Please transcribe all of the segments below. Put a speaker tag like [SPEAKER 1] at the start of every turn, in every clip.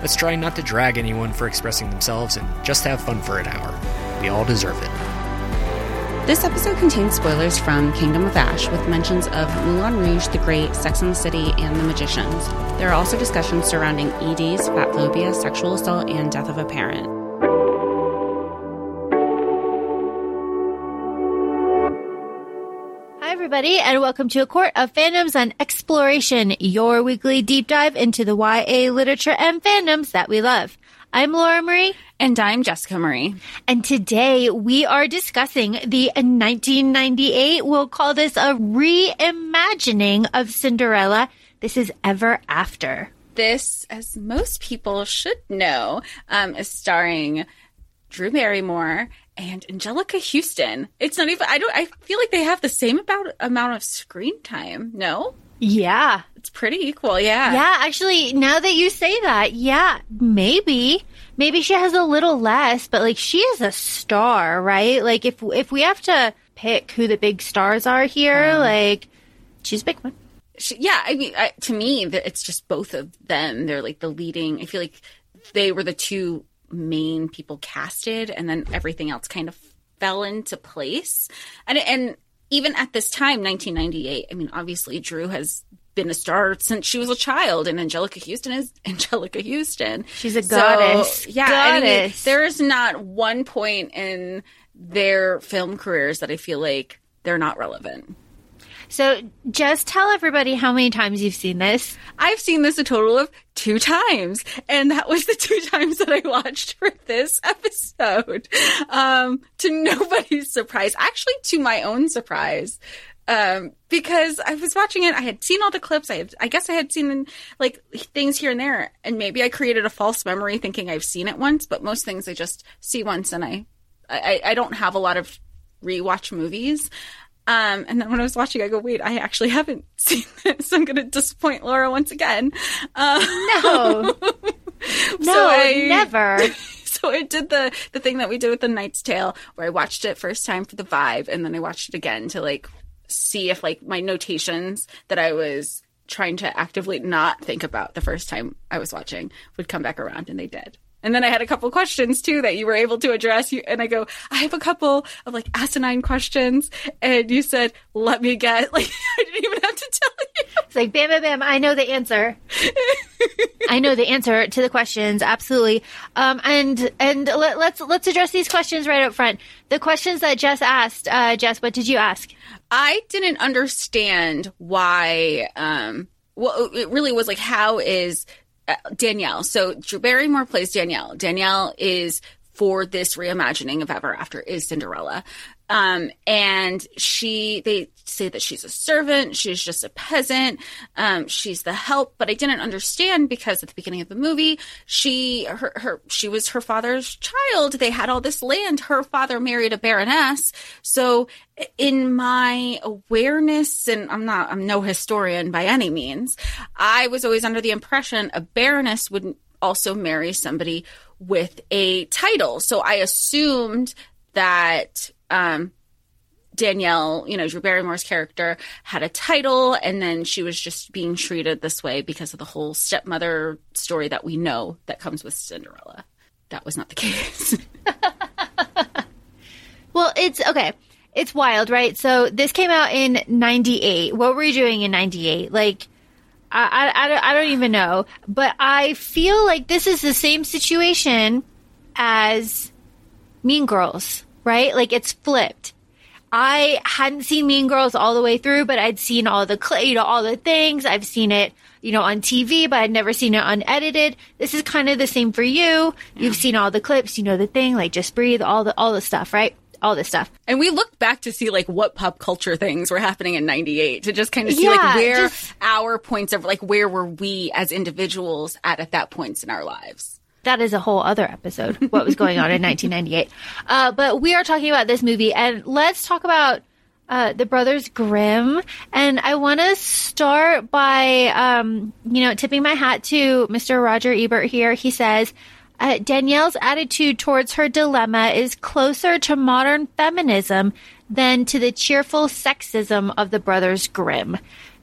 [SPEAKER 1] Let's try not to drag anyone for expressing themselves and just have fun for an hour. We all deserve it.
[SPEAKER 2] This episode contains spoilers from Kingdom of Ash with mentions of Moulin Rouge, The Great, Sex and the City, and The Magicians. There are also discussions surrounding EDs, fat phobia, sexual assault, and death of a parent.
[SPEAKER 3] Everybody, and welcome to A Court of Fandoms on Exploration, your weekly deep dive into the YA literature and fandoms that we love. I'm Laura Marie.
[SPEAKER 2] And I'm Jessica Marie.
[SPEAKER 3] And today we are discussing the 1998, we'll call this a reimagining of Cinderella. This is Ever After.
[SPEAKER 2] This, as most people should know, um, is starring Drew Barrymore and Anjelica Huston. It's not even, I don't, I feel like they have the same about, amount of screen time. No?
[SPEAKER 3] Yeah.
[SPEAKER 2] It's pretty equal. Yeah.
[SPEAKER 3] Yeah, actually, now that you say that, yeah, maybe. Maybe she has a little less, but like she is a star, right? Like if if we have to pick who the big stars are here,
[SPEAKER 2] Um,
[SPEAKER 3] like she's a big one.
[SPEAKER 2] She, yeah, I mean, I, to me, it's just both of them. They're like the leading. I feel like they were the two main people casted, and then everything else kind of fell into place. And and even at this time, 1998. I mean, obviously, Drew has been a star since she was a child, and Anjelica Huston is Anjelica Huston.
[SPEAKER 3] She's a
[SPEAKER 2] So,
[SPEAKER 3] goddess.
[SPEAKER 2] yeah, I mean,
[SPEAKER 3] Goddess.
[SPEAKER 2] there is not one point in their film careers that I feel like they're not relevant.
[SPEAKER 3] So just tell everybody how many times you've seen this.
[SPEAKER 2] I've seen this a total of two times, and that was the two times that I watched for this episode. Um, to nobody's surprise, actually, to my own surprise, um, because I was watching it. I had seen all the clips. I had, I guess, I had seen like things here and there, and maybe I created a false memory thinking I've seen it once. But most things I just see once, and I, I, I don't have a lot of rewatch movies. Um, and then when I was watching, I go, wait, I actually haven't seen this. I'm going to disappoint Laura once again. Um,
[SPEAKER 3] No. No,
[SPEAKER 2] so I,
[SPEAKER 3] never.
[SPEAKER 2] So I did the the thing that we did with the Knight's Tale, where I watched it first time for the vibe, and then I watched it again to like see if like my notations that I was trying to actively not think about the first time I was watching would come back around, and they did. And then I had a couple questions too that you were able to address. You and I go, I have a couple of like asinine questions, and you said, "Let me get." Like I didn't even have to tell you.
[SPEAKER 3] It's like bam, bam, bam. I know the answer. I know the answer to the questions. Absolutely. Um, and and let, let's let's address these questions right up front. The questions that Jess asked. Uh, Jess, what did you ask?
[SPEAKER 2] I didn't understand why. Um, well, it really was like, how is Uh, Danielle? So Drew Barrymore plays Danielle. Danielle is for this reimagining of Ever After is Cinderella. Um, and she, they say that she's a servant. She's just a peasant. Um, she's the help, but I didn't understand because at the beginning of the movie, she, her, her, she was her father's child. They had all this land. Her father married a baroness. So in my awareness, and I'm not, I'm no historian by any means, I was always under the impression a baroness would also marry somebody with a title. So I assumed that, um, Danielle, you know, Drew Barrymore's character had a title and then she was just being treated this way because of the whole stepmother story that we know that comes with Cinderella. That was not the case.
[SPEAKER 3] Well, it's okay. It's wild, right? So this came out in '98. What were you doing in '98? Like, I, I, I, don't, I don't even know. But I feel like this is the same situation as Mean Girls, right? Like it's flipped. I hadn't seen Mean Girls all the way through, but I'd seen all the you know all the things. I've seen it, you know, on TV, but I'd never seen it unedited. This is kind of the same for you. You've seen all the clips, you know the thing, like just breathe, all the all the stuff, right? All this stuff.
[SPEAKER 2] and we looked back to see like what pop culture things were happening in 98 to just kind of see
[SPEAKER 3] Yeah,
[SPEAKER 2] like where
[SPEAKER 3] just-
[SPEAKER 2] our points of like where were we as individuals at at that points in our lives.
[SPEAKER 3] That is a whole other episode. What was going on in 1998? Uh, but we are talking about this movie, and let's talk about uh, the Brothers Grimm. And I want to start by, um, you know, tipping my hat to Mr. Roger Ebert here. He says. Uh, Danielle's attitude towards her dilemma is closer to modern feminism than to the cheerful sexism of the Brothers Grimm.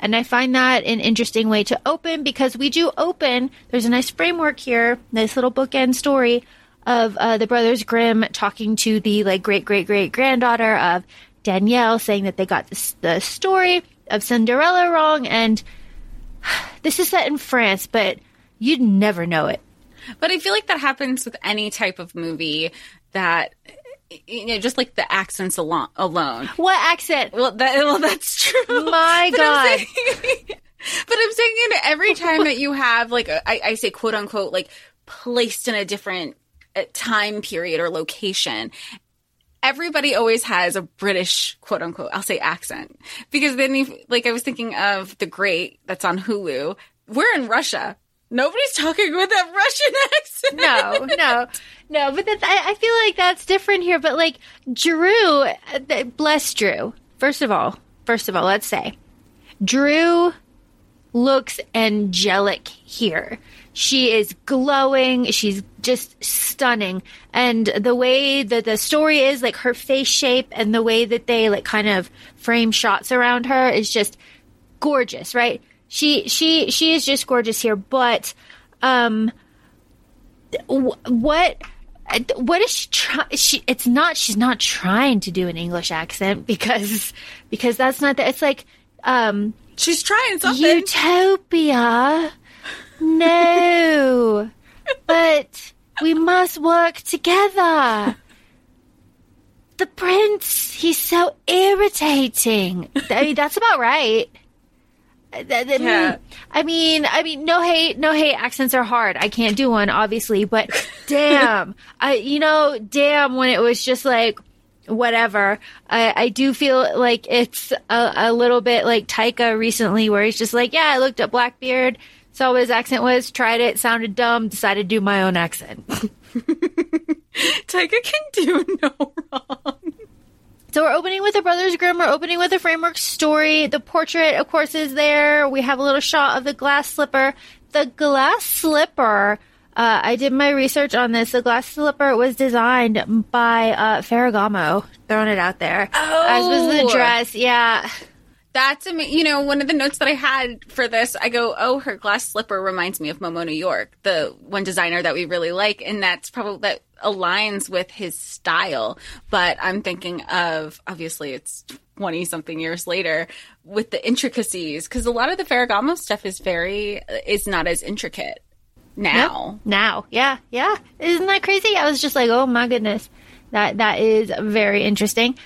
[SPEAKER 3] And I find that an interesting way to open because we do open. There's a nice framework here, nice little bookend story of uh, the Brothers Grimm talking to the like great great great granddaughter of Danielle, saying that they got the story of Cinderella wrong, and this is set in France, but you'd never know it.
[SPEAKER 2] But I feel like that happens with any type of movie that you know, just like the accents alone. alone.
[SPEAKER 3] What accent?
[SPEAKER 2] Well, that well, that's true.
[SPEAKER 3] My
[SPEAKER 2] But I'm
[SPEAKER 3] God.
[SPEAKER 2] saying- but I'm saying, you know, every time that you have like, a, I, I say quote unquote, like placed in a different uh, time period or location. Everybody always has a British quote unquote, I'll say accent. Because then, if, like, I was thinking of The Great that's on Hulu. We're in Russia. Nobody's talking with that Russian accent.
[SPEAKER 3] no, no, no. But that's, I, I feel like that's different here. But like Drew, uh, bless Drew. First of all, first of all, let's say Drew looks angelic here. She is glowing. She's just stunning. And the way that the story is, like her face shape and the way that they like kind of frame shots around her is just gorgeous, right? She she she is just gorgeous here, but um what what is she trying she it's not she's not trying to do an english accent because because that's not that it's like um
[SPEAKER 2] She's trying something.
[SPEAKER 3] utopia. No. But we must work together. The prince he's so irritating. I mean that's about right Mm,
[SPEAKER 2] yeah.
[SPEAKER 3] I mean, I mean, no hate, no hate. Accents are hard. I can't do one, obviously, but damn, I, you know, damn, when it was just like, whatever. I, I do feel like it's a, a little bit like Taika recently, where he's just like, yeah, I looked at Blackbeard, saw what his accent was, tried it, sounded dumb, decided to do my own accent.
[SPEAKER 2] Taika can do no wrong.
[SPEAKER 3] So we're opening with a Brothers Grimm. We're opening with a framework story. The portrait, of course, is there. We have a little shot of the glass slipper. The glass slipper. Uh, I did my research on this. The glass slipper was designed by uh, Ferragamo. Throwing it out there, Oh, as was the
[SPEAKER 2] Oh.
[SPEAKER 3] dress. Yeah,
[SPEAKER 2] That's ama- you know one of the notes that I had for this. I go, oh, her glass slipper reminds me of Momo New York, the one designer that we really like, and that's probably that aligns with his style. But I'm thinking of obviously it's twenty something years later with the intricacies because a lot of the Ferragamo stuff is very is not as intricate now.
[SPEAKER 3] now, yeah, yeah. Isn't that crazy? I was just like, oh my goodness, that that is very interesting.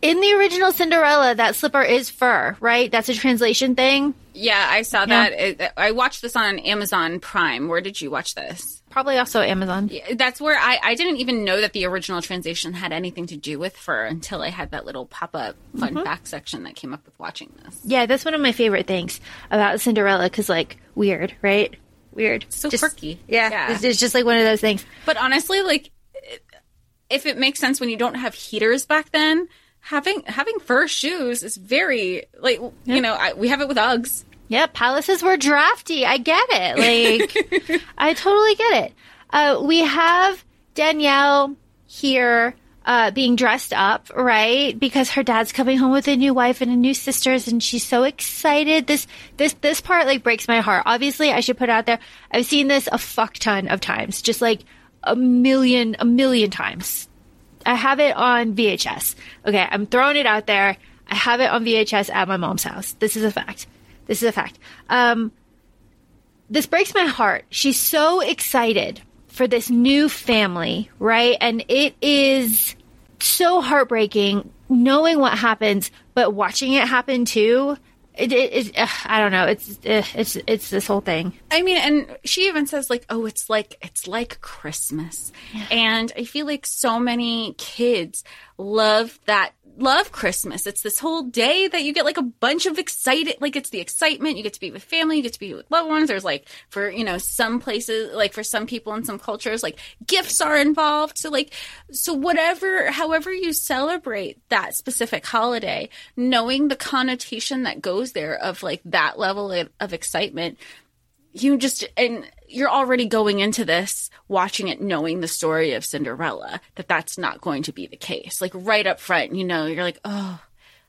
[SPEAKER 3] In the original Cinderella, that slipper is fur, right? That's a translation thing.
[SPEAKER 2] Yeah, I saw that. I watched this on Amazon Prime. Where did you watch this?
[SPEAKER 3] Probably also Amazon.
[SPEAKER 2] That's where I, I didn't even know that the original translation had anything to do with fur until I had that little pop up fun
[SPEAKER 3] Mm-hmm.
[SPEAKER 2] fact section that came up with watching this.
[SPEAKER 3] Yeah, that's one of my favorite things about Cinderella because, like, weird, right? Weird.
[SPEAKER 2] So
[SPEAKER 3] Just-
[SPEAKER 2] quirky.
[SPEAKER 3] Yeah,
[SPEAKER 2] Yeah.
[SPEAKER 3] It's, it's just like one of those things.
[SPEAKER 2] But honestly, like, if it makes sense when you don't have heaters back then, having having fur shoes is very like you know I, we have it with Uggs.
[SPEAKER 3] Yeah, palaces were drafty. I get it. Like, I totally get it. Uh, we have Danielle here uh, being dressed up, right? Because her dad's coming home with a new wife and a new sisters, and she's so excited. This this this part like breaks my heart. Obviously, I should put out there. I've seen this a fuck ton of times, just like a million, a million times. I have it on VHS. Okay, I'm throwing it out there. I have it on VHS at my mom's house. This is a fact. This is a fact. Um, this breaks my heart. She's so excited for this new family, right? And it is so heartbreaking knowing what happens, but watching it happen too. It, it, it I don't know. It's it's it's this whole thing.
[SPEAKER 2] I mean, and she even says like, "Oh, it's like it's like Christmas," and I feel like so many kids love that love Christmas. It's this whole day that you get like a bunch of excited, like it's the excitement. You get to be with family, you get to be with loved ones. There's like for, you know, some places, like for some people in some cultures, like gifts are involved. So like, so whatever, however you celebrate that specific holiday, knowing the connotation that goes there of like that level of, excitement, you just, and you're already going into this watching it knowing the story of Cinderella that that's not going to be the case. Like right up front, you know, you're like, "Oh,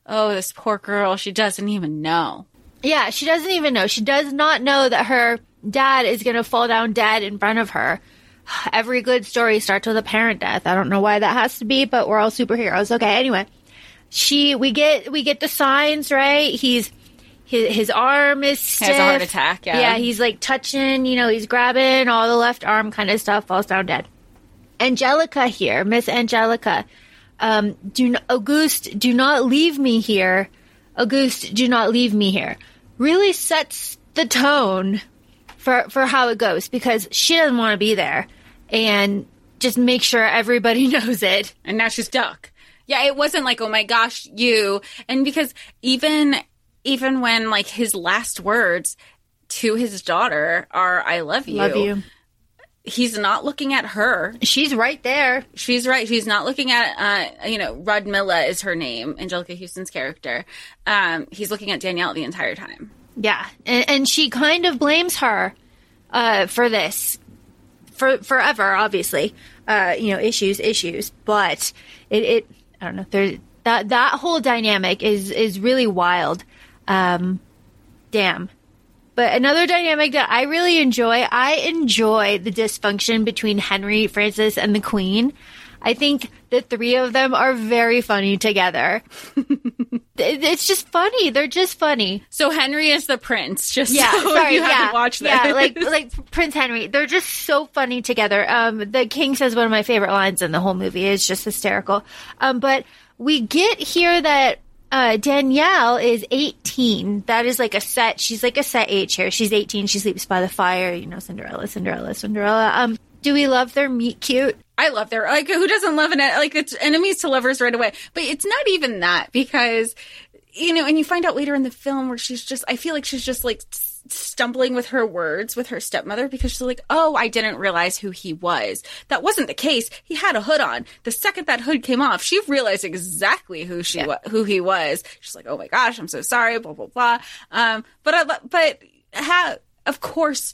[SPEAKER 2] oh, this poor girl, she doesn't even know."
[SPEAKER 3] Yeah, she doesn't even know. She does not know that her dad is going to fall down dead in front of her. Every good story starts with a parent death. I don't know why that has to be, but we're all superheroes. Okay, anyway. She we get we get the signs, right? He's his, his arm is stiff.
[SPEAKER 2] Has a heart attack, yeah.
[SPEAKER 3] Yeah, he's like touching, you know, he's grabbing all the left arm kind of stuff, falls down dead. Anjelica here, Miss Anjelica. Um, do Auguste, do not leave me here. Auguste, do not leave me here. Really sets the tone for for how it goes because she doesn't want to be there, and just make sure everybody knows it.
[SPEAKER 2] And now she's stuck. Yeah, it wasn't like, "Oh my gosh, you." And because even even when like his last words to his daughter are "I love you,"
[SPEAKER 3] Love you.
[SPEAKER 2] he's not looking at her.
[SPEAKER 3] She's right there.
[SPEAKER 2] She's right. She's not looking at, uh, you know, Rodmilla is her name, Anjelica Huston's character. Um, he's looking at Danielle the entire time.
[SPEAKER 3] Yeah, and, and she kind of blames her uh, for this for forever. Obviously, uh, you know, issues, issues, but it, it I don't know. There that that whole dynamic is is really wild. Um, damn. But another dynamic that I really enjoy, I enjoy the dysfunction between Henry, Francis, and the Queen. I think the three of them are very funny together. It's just funny. They're just funny.
[SPEAKER 2] So Henry is the prince. Just
[SPEAKER 3] Yeah,
[SPEAKER 2] so
[SPEAKER 3] sorry,
[SPEAKER 2] you
[SPEAKER 3] yeah,
[SPEAKER 2] haven't watched this.
[SPEAKER 3] yeah, like like Prince Henry. They're just so funny together. Um, the King says one of my favorite lines in the whole movie. It's just hysterical. Um, but we get here that uh, Danielle is 18. That is like a set. She's like a set age here. She's 18. She sleeps by the fire. You know, Cinderella, Cinderella, Cinderella. Um, do we love their meet cute?
[SPEAKER 2] I love their like who doesn't love an like it's enemies to lovers right away. But it's not even that because you know, and you find out later in the film where she's just I feel like she's just like stumbling with her words with her stepmother because she's like, "Oh, I didn't realize who he was." That wasn't the case. He had a hood on. The second that hood came off, she realized exactly who she wa- who he was. She's like, "Oh my gosh, I'm so sorry." Blah blah blah. Um, but I but ha- of course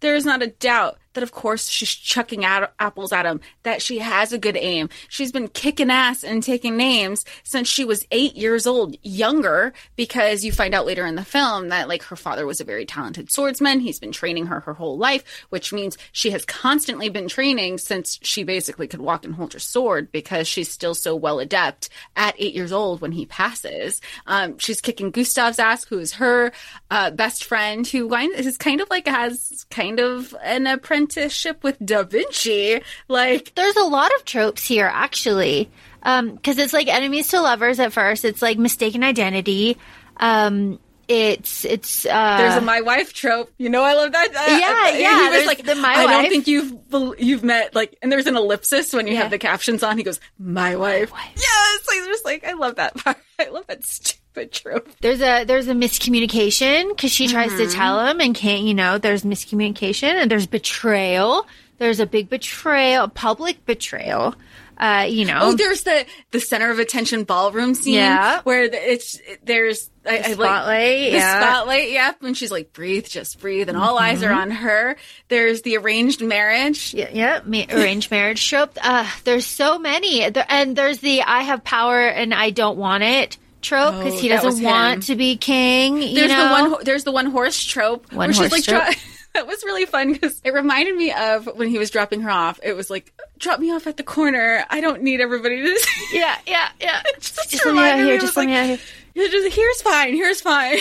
[SPEAKER 2] there is not a doubt that of course she's chucking out apples at him that she has a good aim. She's been kicking ass and taking names since she was eight years old younger because you find out later in the film that like her father was a very talented swordsman. He's been training her her whole life which means she has constantly been training since she basically could walk and hold her sword because she's still so well adept at eight years old when he passes. Um, she's kicking gustav's ass who is her uh, best friend who is kind of like has kind of an apprenticeship with Da Vinci. Like,
[SPEAKER 3] There's a lot of tropes here, actually. Um, cause it's like enemies to lovers at first. It's like mistaken identity. Um, it's, it's, uh,
[SPEAKER 2] there's a my wife trope. You know, I love that. Uh,
[SPEAKER 3] Yeah, yeah,
[SPEAKER 2] He was like,
[SPEAKER 3] the my
[SPEAKER 2] I don't think you've you've met like, and there's an ellipsis when you
[SPEAKER 3] Yeah.
[SPEAKER 2] have the captions on. He goes, my wife. Yes, like just like I love that part. I love that stupid trope.
[SPEAKER 3] there's a there's a miscommunication because she tries
[SPEAKER 2] Mm-hmm.
[SPEAKER 3] to tell him and can't you know there's miscommunication and there's betrayal there's a big betrayal public betrayal uh you know
[SPEAKER 2] Oh, there's the the center of attention ballroom scene.
[SPEAKER 3] Yeah.
[SPEAKER 2] where the, it's there's I, I like
[SPEAKER 3] spotlight,
[SPEAKER 2] the
[SPEAKER 3] yeah.
[SPEAKER 2] spotlight. Yep, and she's like, breathe, just breathe, and all eyes
[SPEAKER 3] Mm-hmm.
[SPEAKER 2] are on her. There's the arranged marriage.
[SPEAKER 3] yeah, yeah ma- arranged marriage trope uh there's so many there, and there's the i have power and i don't want it trope because
[SPEAKER 2] Oh,
[SPEAKER 3] he doesn't
[SPEAKER 2] him.
[SPEAKER 3] want to be king you
[SPEAKER 2] There's
[SPEAKER 3] know?
[SPEAKER 2] the one. There's the one horse trope
[SPEAKER 3] One
[SPEAKER 2] where she's like.
[SPEAKER 3] trope.
[SPEAKER 2] That was really fun because it reminded me of when he was dropping her off. It was like, drop me off at the corner. I don't need everybody to. See.
[SPEAKER 3] yeah yeah yeah
[SPEAKER 2] just,
[SPEAKER 3] just let me out here just let me out here
[SPEAKER 2] "Yeah, just- here's fine. Here's fine.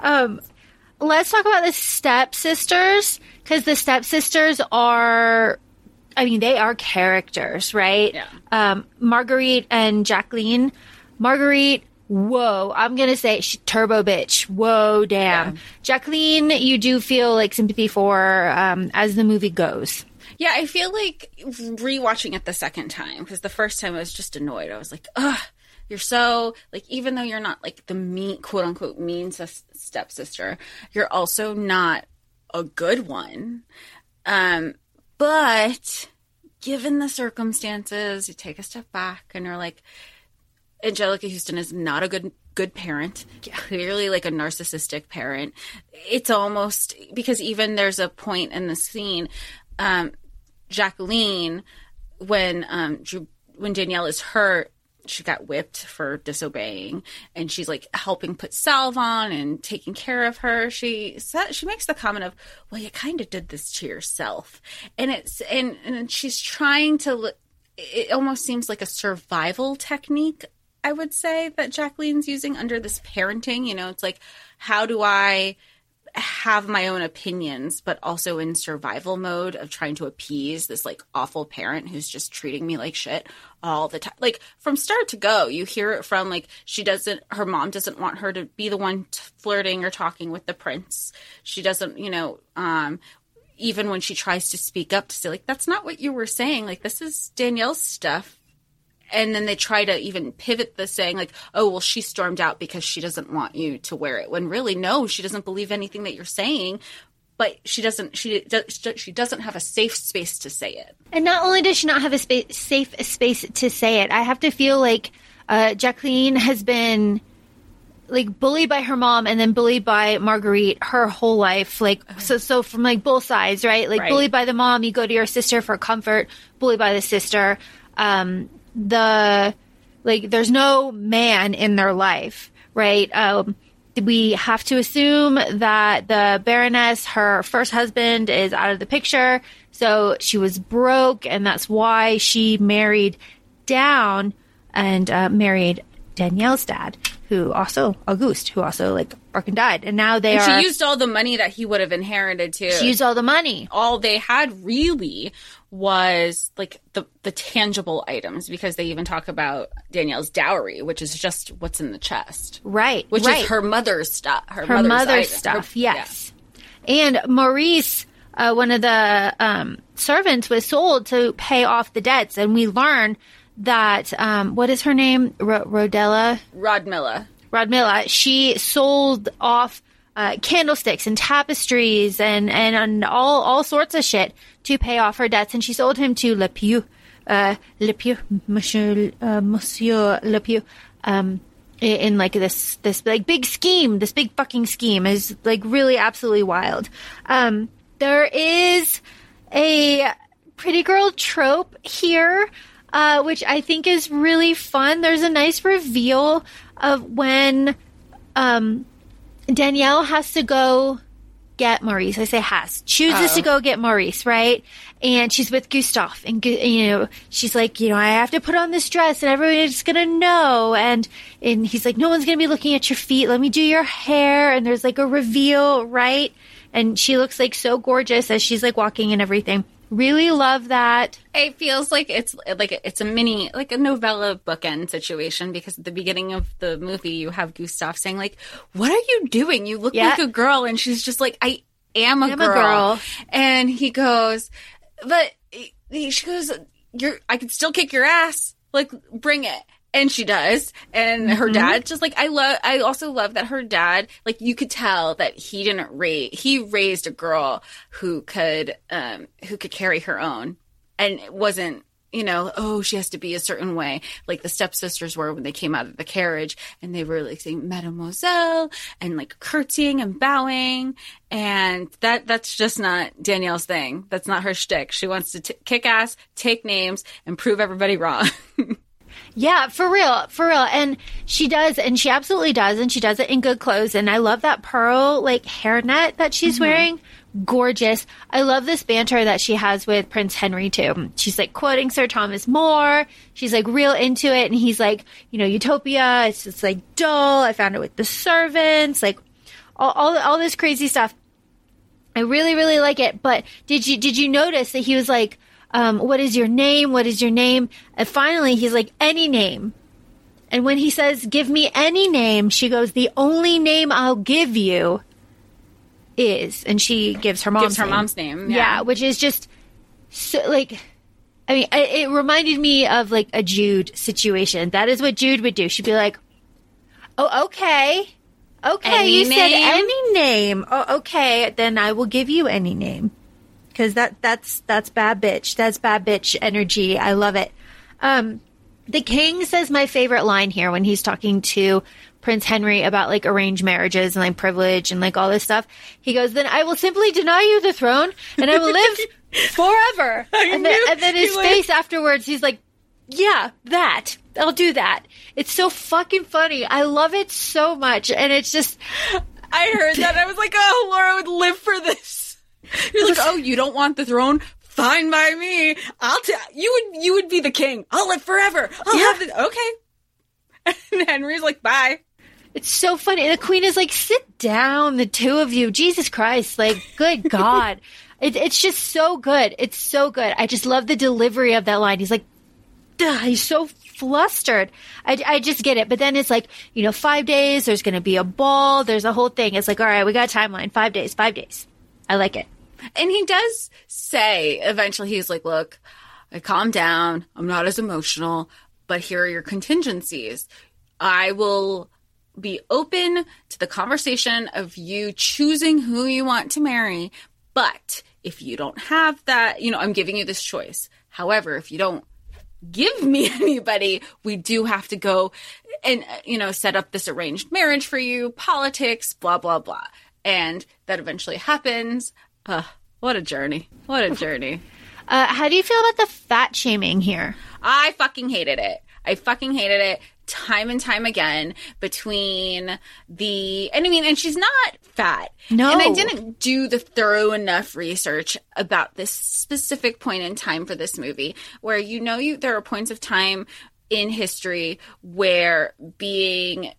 [SPEAKER 3] Um, let's talk about the stepsisters because the stepsisters are, I mean, they are characters, right?
[SPEAKER 2] Yeah.
[SPEAKER 3] Um, Marguerite and Jacqueline. Marguerite, whoa, I'm gonna say she, turbo bitch. Whoa, damn. Jacqueline, you do feel like sympathy for um, as the movie goes.
[SPEAKER 2] Yeah, I feel like rewatching it the second time because the first time I was just annoyed. I was like, ugh, you're so like even though you're not like the mean quote unquote mean sis- stepsister, you're also not a good one. Um, but given the circumstances, you take a step back and you're like, Anjelica Huston is not a good good parent. Clearly, like a narcissistic parent. It's almost because even there's a point in the scene, um, Jacqueline, when um, when Danielle is hurt, she got whipped for disobeying and she's like helping put salve on and taking care of her she said she makes the comment of well you kind of did this to yourself and it's and and she's trying to it almost seems like a survival technique i would say that jacqueline's using under this parenting you know it's like how do i have my own opinions, but also in survival mode of trying to appease this like awful parent who's just treating me like shit all the time. Like from start to go, you hear it from like she doesn't, her mom doesn't want her to be the one t- flirting or talking with the prince. She doesn't, you know, um, even when she tries to speak up to say like that's not what you were saying. Like this is Danielle's stuff and then they try to even pivot the saying like oh well she stormed out because she doesn't want you to wear it when really no she doesn't believe anything that you're saying but she doesn't she she doesn't have a safe space to say it
[SPEAKER 3] and not only does she not have a space, safe space to say it i have to feel like uh, jacqueline has been like bullied by her mom and then bullied by Marguerite her whole life. Like so so from like both sides, right? Like
[SPEAKER 2] Right.
[SPEAKER 3] bullied by the mom, you go to your sister for comfort, bullied by the sister. Um the like there's no man in their life, right? Um we have to assume that the Baroness, her first husband, is out of the picture. So she was broke, and that's why she married down and uh, married Danielle's dad, who also Auguste, who also like fucking died, and now they
[SPEAKER 2] and
[SPEAKER 3] are.
[SPEAKER 2] she used all the money that he would have inherited too
[SPEAKER 3] she used all the money.
[SPEAKER 2] all they had really was like the the tangible items because they even talk about Danielle's dowry, which is just what's in the chest,
[SPEAKER 3] Right,
[SPEAKER 2] which
[SPEAKER 3] right.
[SPEAKER 2] is her mother's stuff. Her,
[SPEAKER 3] her
[SPEAKER 2] mother's,
[SPEAKER 3] mother's stuff.
[SPEAKER 2] her-
[SPEAKER 3] yes. And Maurice, uh, one of the um, servants, was sold to pay off the debts, and we learn that um, what is her name? Ro- Rodella.
[SPEAKER 2] Rodmilla.
[SPEAKER 3] Rodmilla. She sold off uh, candlesticks and tapestries and, and and all all sorts of shit to pay off her debts, and she sold him to Le Pieu, uh, Le Pieu, Monsieur uh, Monsieur Le Pieu. Um, in like this this like big scheme, this big fucking scheme is like really absolutely wild. Um, there is a pretty girl trope here, uh, which I think is really fun. There's a nice reveal of when um, Danielle has to go get Maurice. I say has chooses to go get Maurice, right? And she's with Gustav, and you know she's like, you know, I have to put on this dress, and everybody's gonna know. And and he's like, no one's gonna be looking at your feet. Let me do your hair. And there's like a reveal, right? And she looks like so gorgeous as she's like walking and everything. Really love that.
[SPEAKER 2] It feels like it's like it's a mini like a novella bookend situation because at the beginning of the movie you have Gustav saying like, "What are you doing? You look
[SPEAKER 3] Yeah.
[SPEAKER 2] like a girl," and she's just like, "I am a,
[SPEAKER 3] I'm a
[SPEAKER 2] girl.
[SPEAKER 3] girl.
[SPEAKER 2] And he goes, "But she goes, "You're I can still kick your ass. Like, bring it." And she does. And her dad just like I love I also love that her dad like you could tell that he didn't raise he raised a girl who could um who could carry her own. And it wasn't you know oh she has to be a certain way. Like the stepsisters were when they came out of the carriage and they were like saying mademoiselle and like curtsying and bowing. And that that's just not danielle's thing. That's not her shtick. She wants to t- kick ass take names and prove everybody wrong
[SPEAKER 3] Yeah, for real, for real. And she does, and she absolutely does, and she does it in good clothes. And I love that pearl like hairnet that she's mm-hmm. wearing. Gorgeous. I love this banter that she has with Prince Henry too. She's like quoting Sir Thomas More. She's like real into it, and he's like, you know, Utopia. It's just like dull. I found it with the servants, like all all, all this crazy stuff. I really, really like it. But did you did you notice that he was like, um, "What is your name? What is your name?" And finally, he's like, "Any name." And when he says, "Give me any name," she goes, "The only name I'll give you is," and she gives her mom's
[SPEAKER 2] gives her
[SPEAKER 3] name.
[SPEAKER 2] mom's name
[SPEAKER 3] Yeah. which is just so, like I mean, it, it reminded me of like a Jude situation. That is what Jude would do. She'd be like, "Oh, okay, okay,
[SPEAKER 2] Any
[SPEAKER 3] you said any name. Oh, okay, then I will give you any name." Because that that's that's bad bitch. That's bad bitch energy. I love it. Um, the king says my favorite line here when he's talking to Prince Henry about like arranged marriages and like privilege and like all this stuff. He goes, "Then I will simply deny you the throne, and I will live forever." and, then, and then his face afterwards, he's like, "Yeah, that I'll do that." It's so fucking funny. I love it so much, and it's just
[SPEAKER 2] I heard that. I was like, oh, Laura would live for this. You're like, oh, you don't want the throne? Fine by me. I'll tell you would you would be the king. I'll live forever. I'll have the okay. And Henry's like, bye.
[SPEAKER 3] It's so funny. And the queen is like, sit down, the two of you. Jesus Christ. Like, good God. It, it's just so good. It's so good. I just love the delivery of that line. He's like, Duh, he's so flustered. I, I just get it. But then it's like, you know, five days, there's going to be a ball, there's a whole thing. It's like, all right, we got a timeline. Five days, five days. I like it.
[SPEAKER 2] And he does say eventually, he's like, look, I calm down. I'm not as emotional, but here are your contingencies. I will be open to the conversation of you choosing who you want to marry. But if you don't have that, you know, I'm giving you this choice. However, if you don't give me anybody, we do have to go and, you know, set up this arranged marriage for you, politics, blah, blah, blah. And that eventually happens. Uh, what a journey. What a journey.
[SPEAKER 3] Uh, how do you feel about the fat shaming here?
[SPEAKER 2] I fucking hated it. I fucking hated it time and time again between the and I mean and she's not fat.
[SPEAKER 3] No.
[SPEAKER 2] And I didn't do the thorough enough research about this specific point in time for this movie where you know you there are points of time in history where being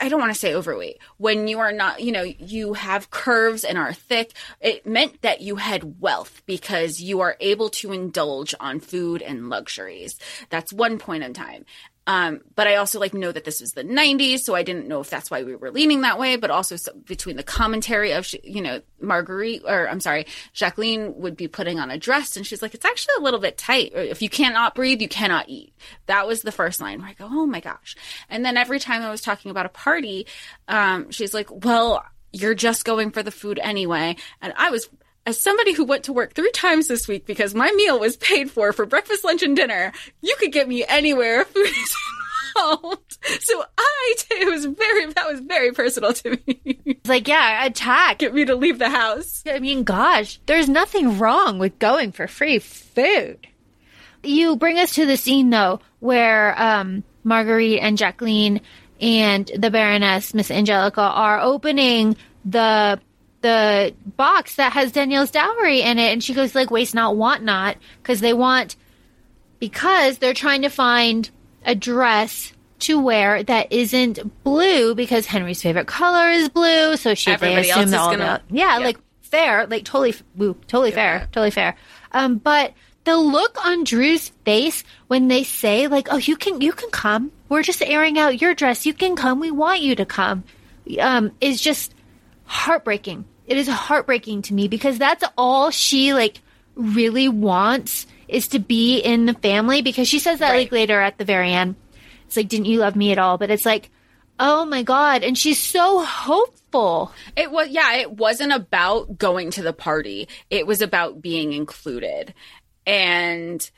[SPEAKER 2] I- don't want to say overweight. When you are not, you know, you have curves and are thick, it meant that you had wealth because you are able to indulge on food and luxuries. That's one point in time. Um, but I also like know that this was the 90s, so I didn't know if that's why we were leaning that way. But also so, between the commentary of, you know, Marguerite, or I'm sorry, Jacqueline would be putting on a dress, and she's like, it's actually a little bit tight. Or if you cannot breathe, you cannot eat. That was the first line where I go, oh my gosh. And then every time I was talking about a party, um, she's like, well, you're just going for the food anyway. And I was as somebody who went to work three times this week because my meal was paid for for breakfast, lunch, and dinner, you could get me anywhere food is involved. So I, it was very, that was very personal to me.
[SPEAKER 3] It's like, yeah, attack.
[SPEAKER 2] get me to leave the house.
[SPEAKER 3] I mean, gosh, there's nothing wrong with going for free food. You bring us to the scene though, where um, Marguerite and Jacqueline and the Baroness, Miss Anjelica, are opening the the box that has Danielle's dowry in it, and she goes like, "Waste not, want not," because they want because they're trying to find a dress to wear that isn't blue because Henry's favorite color is blue. So should
[SPEAKER 2] Everybody
[SPEAKER 3] they assume that all
[SPEAKER 2] gonna-
[SPEAKER 3] the- yeah,
[SPEAKER 2] yeah.
[SPEAKER 3] like fair, like totally, woo, totally fair, totally fair. Um, but the look on Drew's face when they say like, "Oh, you can, you can come. We're just airing out your dress. You can come. We want you to come," um, is just heartbreaking. It is heartbreaking to me because that's all she like really wants is to be in the family because she says that like later at the very end. It's like, didn't you love me at all? But it's like, oh my God. And she's so hopeful.
[SPEAKER 2] It was, yeah, it wasn't about going to the party. It was about being included. And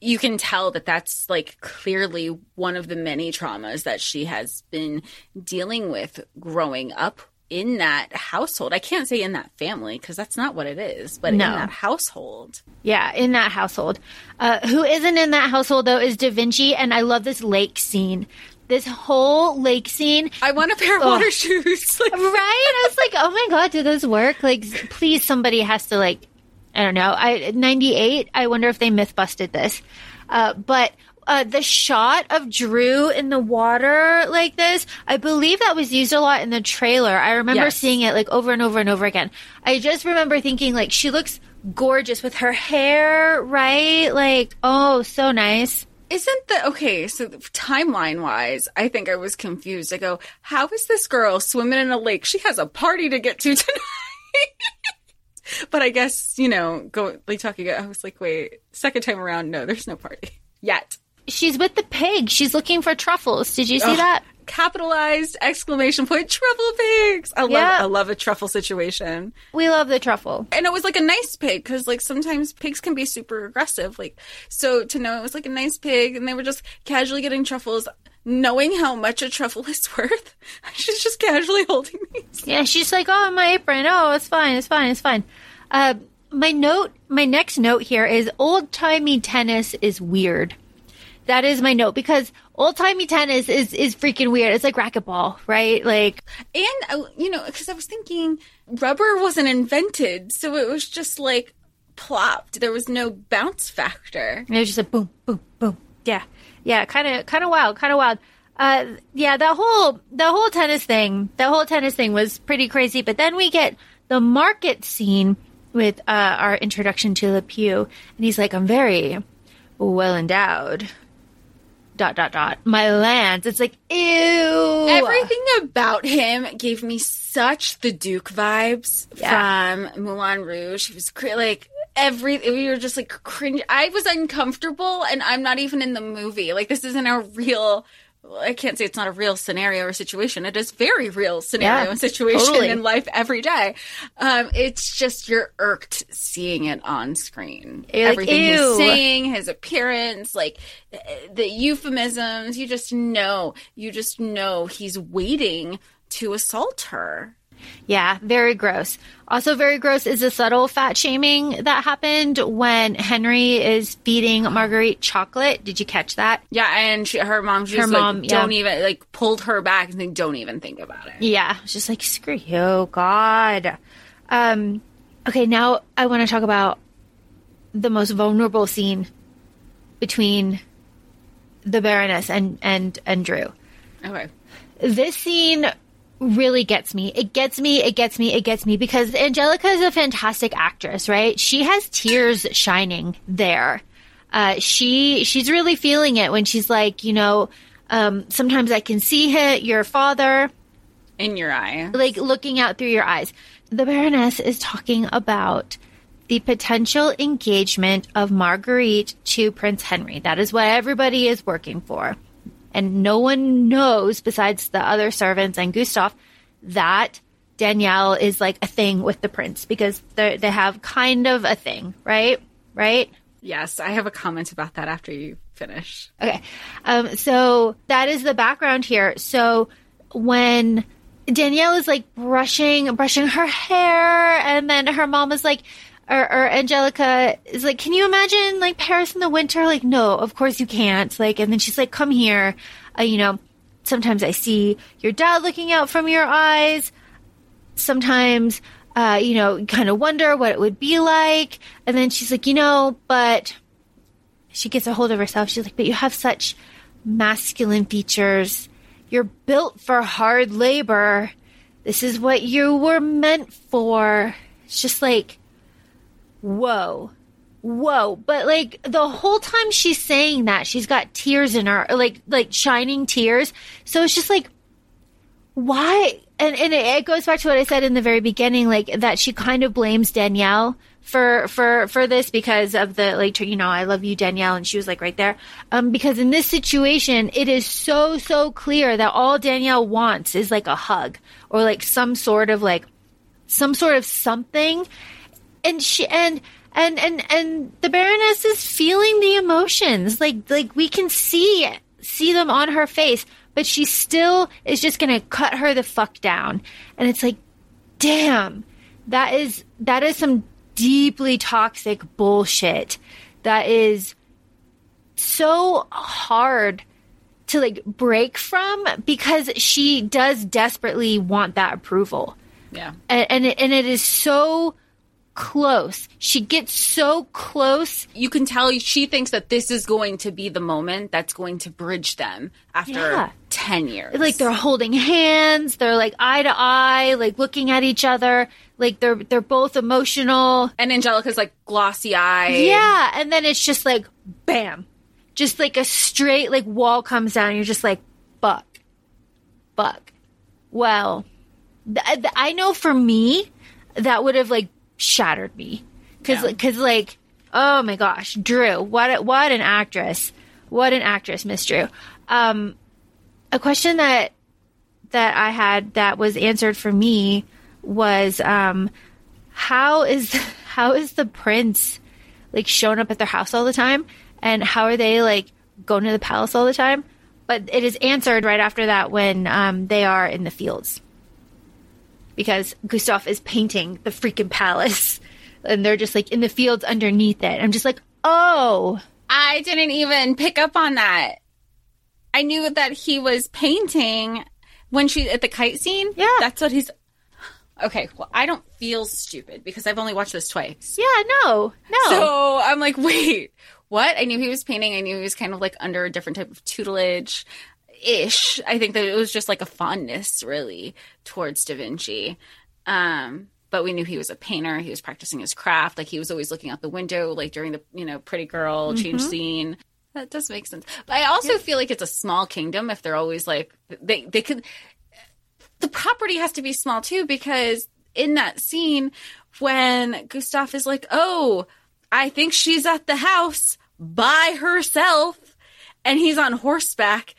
[SPEAKER 2] you can tell that that's like clearly one of the many traumas that she has been dealing with growing up in that household. I can't say in that family because that's not what it is, but
[SPEAKER 3] No.
[SPEAKER 2] in that household.
[SPEAKER 3] Yeah, in that household. Uh, who isn't in that household though is Da Vinci. And I love this lake scene. This whole lake scene.
[SPEAKER 2] I want a pair of water shoes. Like,
[SPEAKER 3] Right? I was like, oh my God, did those work? Like, please, somebody has to like, I don't know. I, 98, I wonder if they myth busted this. Uh, but, uh, the shot of Drew in the water like this, I believe that was used a lot in the trailer. I remember
[SPEAKER 2] Yes.
[SPEAKER 3] seeing it like over and over and over again. I just remember thinking like she looks gorgeous with her hair, right? Like, oh, so nice.
[SPEAKER 2] Isn't the okay? So timeline wise, I think I was confused. I go, how is this girl swimming in a lake? She has a party to get to tonight. but I guess you know, go like talking. I was like, wait, second time around, no, there's no party yet.
[SPEAKER 3] She's with the pig. She's looking for truffles. Did you see
[SPEAKER 2] Ugh.
[SPEAKER 3] that?
[SPEAKER 2] Capitalized exclamation point truffle pigs. I love
[SPEAKER 3] Yeah.
[SPEAKER 2] I love a truffle situation.
[SPEAKER 3] We love the truffle.
[SPEAKER 2] and it was like a nice pig because like sometimes pigs can be super aggressive like so to know it was like a nice pig and they were just casually getting truffles knowing how much a truffle is worth she's just casually holding these
[SPEAKER 3] Yeah, she's like, oh, my apron. Oh, it's fine. It's fine. It's fine. Uh, my note, my next note here is old timey tennis is weird. That is my note because old timey tennis is is freaking weird. It's like racquetball, right? Like,
[SPEAKER 2] and uh, you know because i was thinking rubber wasn't invented so it was just like plopped there was no bounce factor And
[SPEAKER 3] it was just a boom, boom, boom. Yeah, yeah, kind of, kind of wild, kind of wild. Uh, yeah, that whole the whole tennis thing, the whole tennis thing was pretty crazy. But then we get the market scene with uh, our introduction to Le Pieu, and he's like, "I'm very well endowed." Dot dot dot. My lands. It's like ew.
[SPEAKER 2] Everything about him gave me such the Duke vibes
[SPEAKER 3] Yeah.
[SPEAKER 2] from Moulin Rouge. He was cr- like every we were just like cringe. I was uncomfortable, and I'm not even in the movie. Like this isn't a real. I can't say it's not a real scenario or situation. It is very real scenario
[SPEAKER 3] Yeah,
[SPEAKER 2] and situation
[SPEAKER 3] totally.
[SPEAKER 2] in life every day. Um, it's just you're irked seeing it on screen.
[SPEAKER 3] You're
[SPEAKER 2] Everything
[SPEAKER 3] "Ew."
[SPEAKER 2] he's saying, his appearance, like the euphemisms. You just know. You just know he's waiting to assault her.
[SPEAKER 3] Yeah, very gross. Also, very gross is the subtle fat shaming that happened when Henry is feeding Marguerite chocolate. Did you catch that?
[SPEAKER 2] Yeah, and she, her mom just
[SPEAKER 3] Her
[SPEAKER 2] like,
[SPEAKER 3] mom, yeah.
[SPEAKER 2] don't even like pulled her back and like, don't even think about it.
[SPEAKER 3] Yeah, just like screw you, God. Um, okay, now I want to talk about the most vulnerable scene between the Baroness and and and Drew.
[SPEAKER 2] Okay.
[SPEAKER 3] this scene really gets me. It gets me, it gets me, it gets me because Anjelica is a fantastic actress, right? She has tears shining there. Uh, she, she's really feeling it when she's like, you know, um, sometimes I can see it, your father,
[SPEAKER 2] In your eye.
[SPEAKER 3] like looking out through your eyes. The Baroness is talking about the potential engagement of Marguerite to Prince Henry. That is what everybody is working for. And no one knows besides the other servants and Gustav that Danielle is like a thing with the prince because they they have kind of a thing, right? Right?
[SPEAKER 2] Yes, I have a comment about that after you finish.
[SPEAKER 3] Okay. Um, so that is the background here. So when Danielle is like brushing, brushing her hair, and then her mom is like, or, or Anjelica is like, can you imagine like Paris in the winter? Like, no, of course you can't. Like, and then she's like, come here. Uh, you know, sometimes I see your dad looking out from your eyes. Sometimes, uh, you know, kind of wonder what it would be like. And then she's like, you know, but she gets a hold of herself. She's like, but you have such masculine features. You're built for hard labor. This is what you were meant for. It's just like, whoa, whoa. But like the whole time she's saying that, she's got tears in her, like, like shining tears. So it's just like, why? And, and it, it goes back to what I said in the very beginning, like that she kind of blames Danielle for, for, for this because of the, like, you know, I love you, Danielle. And she was like right there. Um, because in this situation, it is so, so clear that all Danielle wants is like a hug or like some sort of like, some sort of something. And she, and, and, and, and the Baroness is feeling the emotions. Like, like we can see, see them on her face, but she still is just gonna cut her the fuck down. And it's like, damn, that is, that is some deeply toxic bullshit. That is so hard to like break from because she does desperately want that approval
[SPEAKER 2] Yeah.
[SPEAKER 3] and and it, and it is so close. She gets so close.
[SPEAKER 2] You can tell she thinks that this is going to be the moment that's going to bridge them after
[SPEAKER 3] Yeah.
[SPEAKER 2] 10 years.
[SPEAKER 3] Like they're holding hands, they're like eye to eye, like looking at each other, like they're they're both emotional.
[SPEAKER 2] and Anjelica's like glossy eyed.
[SPEAKER 3] Yeah, and then it's just like bam. Just like a straight like wall comes down and you're just like fuck. Fuck. Well, th- th- I know for me that would have like shattered me. Cause,
[SPEAKER 2] Yeah.
[SPEAKER 3] cause like, oh my gosh, Drew, what, what an actress. What an actress, Miss Drew. Um, a question that, that I had that was answered for me was, um, how is, how is the prince like showing up at their house all the time? And how are they like going to the palace all the time? But it is answered right after that when, um, they are in the fields because Gustav is painting the freaking palace and they're just like in the fields underneath it. I'm just like, oh,
[SPEAKER 2] I didn't even pick up on that. I knew that he was painting when she at the kite scene.
[SPEAKER 3] Yeah.
[SPEAKER 2] That's what he's Okay, well, I don't feel stupid because I've only watched this twice.
[SPEAKER 3] yeah, no, no.
[SPEAKER 2] So I'm like, wait, what? I knew he was painting. I knew he was kind of like under a different type of tutelage ish. I think that it was just like a fondness really towards Da Vinci. Um, but we knew he was a painter. He was practicing his craft. Like he was always looking out the window, like during the, you know, pretty girl change scene. That does make sense. But I also feel like it's a small kingdom if they're always like, they, they could, the property has to be small too because in that scene when Gustav is like, "Oh, I think she's at the house by herself," and he's on horseback,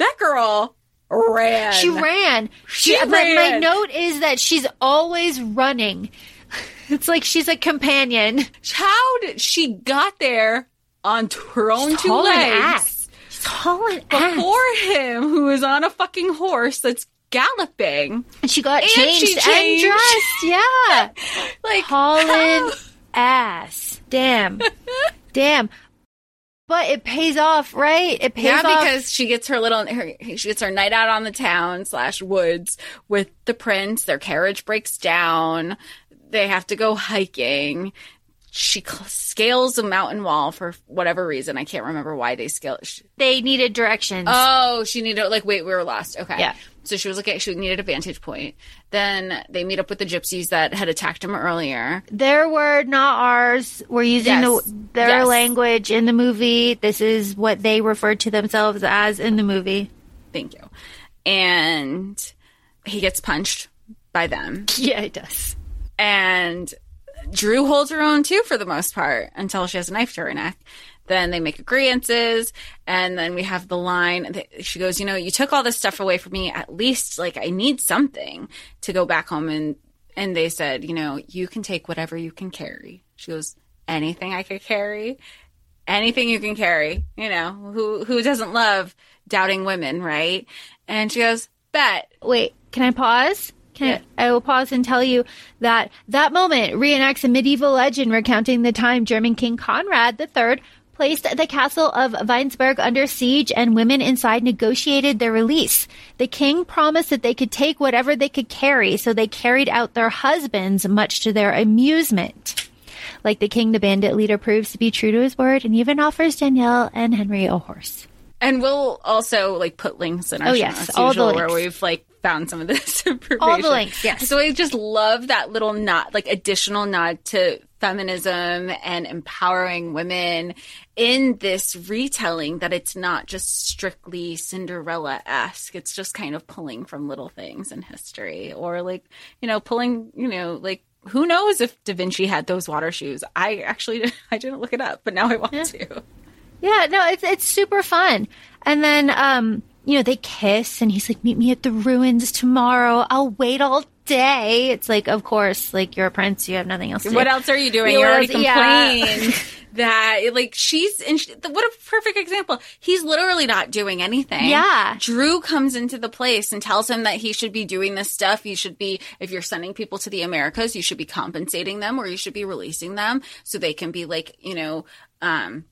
[SPEAKER 2] that girl ran.
[SPEAKER 3] she ran.
[SPEAKER 2] She
[SPEAKER 3] my
[SPEAKER 2] ran.
[SPEAKER 3] note is that she's always running. It's like she's a companion.
[SPEAKER 2] How did she got there on her own two
[SPEAKER 3] Hauling
[SPEAKER 2] legs
[SPEAKER 3] ass. She's hauling ass.
[SPEAKER 2] before him, who is on a fucking horse that's galloping?
[SPEAKER 3] And she got
[SPEAKER 2] And
[SPEAKER 3] changed
[SPEAKER 2] she
[SPEAKER 3] and dressed. Yeah.
[SPEAKER 2] Like
[SPEAKER 3] hauling ass. Damn. Damn. But it pays off, right? It pays
[SPEAKER 2] Yeah,
[SPEAKER 3] off.
[SPEAKER 2] because she gets her little her, she gets her night out on the town slash woods with the prince. Their carriage breaks down. They have to go hiking. She scales a mountain wall for whatever reason. I can't remember why they scale. She,
[SPEAKER 3] they needed directions.
[SPEAKER 2] oh, she needed like wait, we were lost. Okay,
[SPEAKER 3] Yeah.
[SPEAKER 2] So she was looking. She needed a vantage point. Then they meet up with the gypsies that had attacked him earlier.
[SPEAKER 3] Their word, not ours. We're using
[SPEAKER 2] Yes.
[SPEAKER 3] the, their
[SPEAKER 2] Yes.
[SPEAKER 3] language in the movie. This is what they refer to themselves as in the movie.
[SPEAKER 2] Thank you. And he gets punched by them.
[SPEAKER 3] Yeah, he does.
[SPEAKER 2] and Drew holds her own too for the most part until she has a knife to her neck. Then they make agreements, and then we have the line. that- She goes, "You know, you took all this stuff away from me. At least, like, I need something to go back home." And and they said, "You know, you can take whatever you can carry." She goes, "Anything I could carry, anything you can carry." You know, who who doesn't love doubting women, right? And she goes, "Bet."
[SPEAKER 3] Wait, can I pause? Can I, I will pause and tell you that that moment reenacts a medieval legend recounting the time German King Conrad III placed the castle of Weinsberg under siege and women inside negotiated their release. The king promised that they could take whatever they could carry, so they carried out their husbands, much to their amusement. Like the king, the bandit leader proves to be true to his word and even offers Danielle and Henry a horse.
[SPEAKER 2] And we'll also like put links in our
[SPEAKER 3] Oh,
[SPEAKER 2] show
[SPEAKER 3] yes,
[SPEAKER 2] notes,
[SPEAKER 3] all the
[SPEAKER 2] usual, where we've like found some of this information.
[SPEAKER 3] All the links, yes.
[SPEAKER 2] So I just love that little nod, like additional nod to feminism and empowering women in this retelling that it's not just strictly Cinderella esque. It's just kind of pulling from little things in history or like, you know, pulling, you know, like who knows if Da Vinci had those water shoes? I actually I didn't look it up, but now I want to.
[SPEAKER 3] Yeah, no, it's it's super fun. And then um, you know, they kiss and he's like, Meet me at the ruins tomorrow. I'll wait all day. It's like, of course, like you're a prince, you have nothing else to do.
[SPEAKER 2] What
[SPEAKER 3] do.
[SPEAKER 2] else are you doing?
[SPEAKER 3] You
[SPEAKER 2] You already
[SPEAKER 3] else- yeah.
[SPEAKER 2] complained that, like, she's in. What a perfect example. He's literally not doing anything.
[SPEAKER 3] Yeah.
[SPEAKER 2] Drew comes into the place and tells him that he should be doing this stuff. You should be, if you're sending people to the Americas, you should be compensating them or you should be releasing them so they can be, like, you know, um,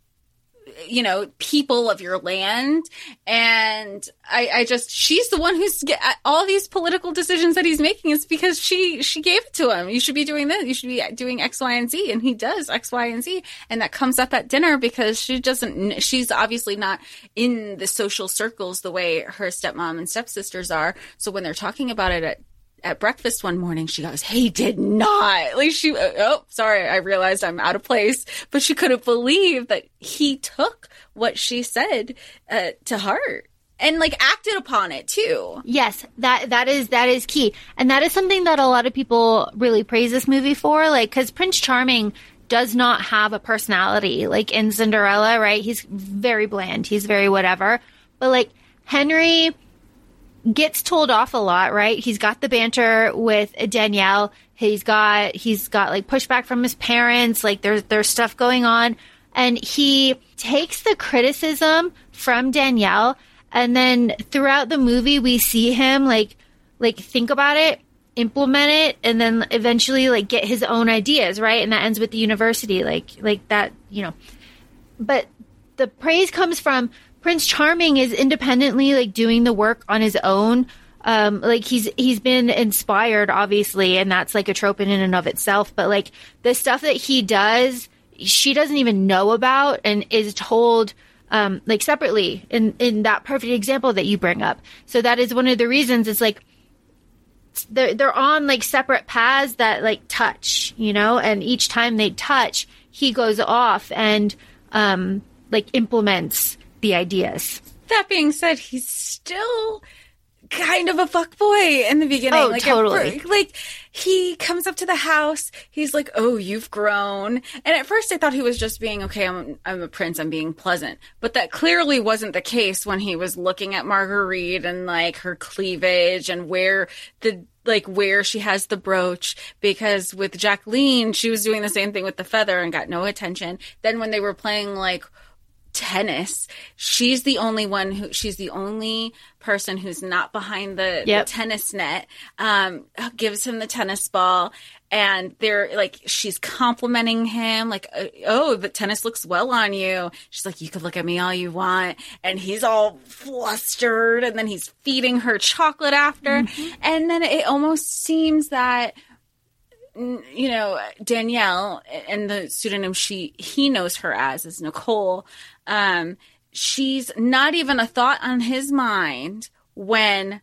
[SPEAKER 2] you know, people of your land. And I, I just, she's the one who's get uh, all these political decisions that he's making is because she, she gave it to him. You should be doing this. You should be doing X, Y, and Z. And he does X, Y, and Z. And that comes up at dinner because she doesn't, she's obviously not in the social circles the way her stepmom and stepsisters are. So when they're talking about it at at breakfast one morning, she goes, "He did not." Like she, oh, sorry, I realized I'm out of place, but she couldn't believe that he took what she said uh, to heart. and like acted upon it too.
[SPEAKER 3] Yes, that that is that is key, and that is something that a lot of people really praise this movie for. Like, because Prince Charming does not have a personality like in Cinderella, right? He's very bland. He's very whatever. But like Henry gets told off a lot, right? He's got the banter with Danielle. He's got he's got like pushback from his parents. Like there's there's stuff going on, and he takes the criticism from Danielle, and then throughout the movie we see him like like think about it, implement it, and then eventually like get his own ideas, right? And that ends with the university, like like that, you know. But the praise comes from Prince Charming is independently like doing the work on his own. Um, like he's he's been inspired, obviously, and that's like a trope in and of itself. But like the stuff that he does, she doesn't even know about, and is told um, like separately in in that perfect example that you bring up. So that is one of the reasons. It's like they're they're on like separate paths that like touch, you know, and each time they touch, he goes off and um, like implements the ideas.
[SPEAKER 2] That being said, he's still kind of a fuck boy in the beginning.
[SPEAKER 3] Oh,
[SPEAKER 2] like,
[SPEAKER 3] totally.
[SPEAKER 2] At, fir- like he comes up to the house. He's like, "Oh, you've grown." And at first, I thought he was just being okay. I'm I'm a prince. I'm being pleasant. But that clearly wasn't the case when he was looking at Marguerite and like her cleavage and where the like where she has the brooch because with Jacqueline she was doing the same thing with the feather and got no attention. Then when they were playing like tennis. She's the only one who she's the only person who's not behind the,
[SPEAKER 3] Yep.
[SPEAKER 2] the tennis net. Um, gives him the tennis ball, and they're like she's complimenting him, like, uh, "Oh, the tennis looks well on you." She's like, "You could look at me all you want," and he's all flustered, and then he's feeding her chocolate after, and then it almost seems that you know Danielle and the pseudonym she he knows her as is Nicole. Um, she's not even a thought on his mind when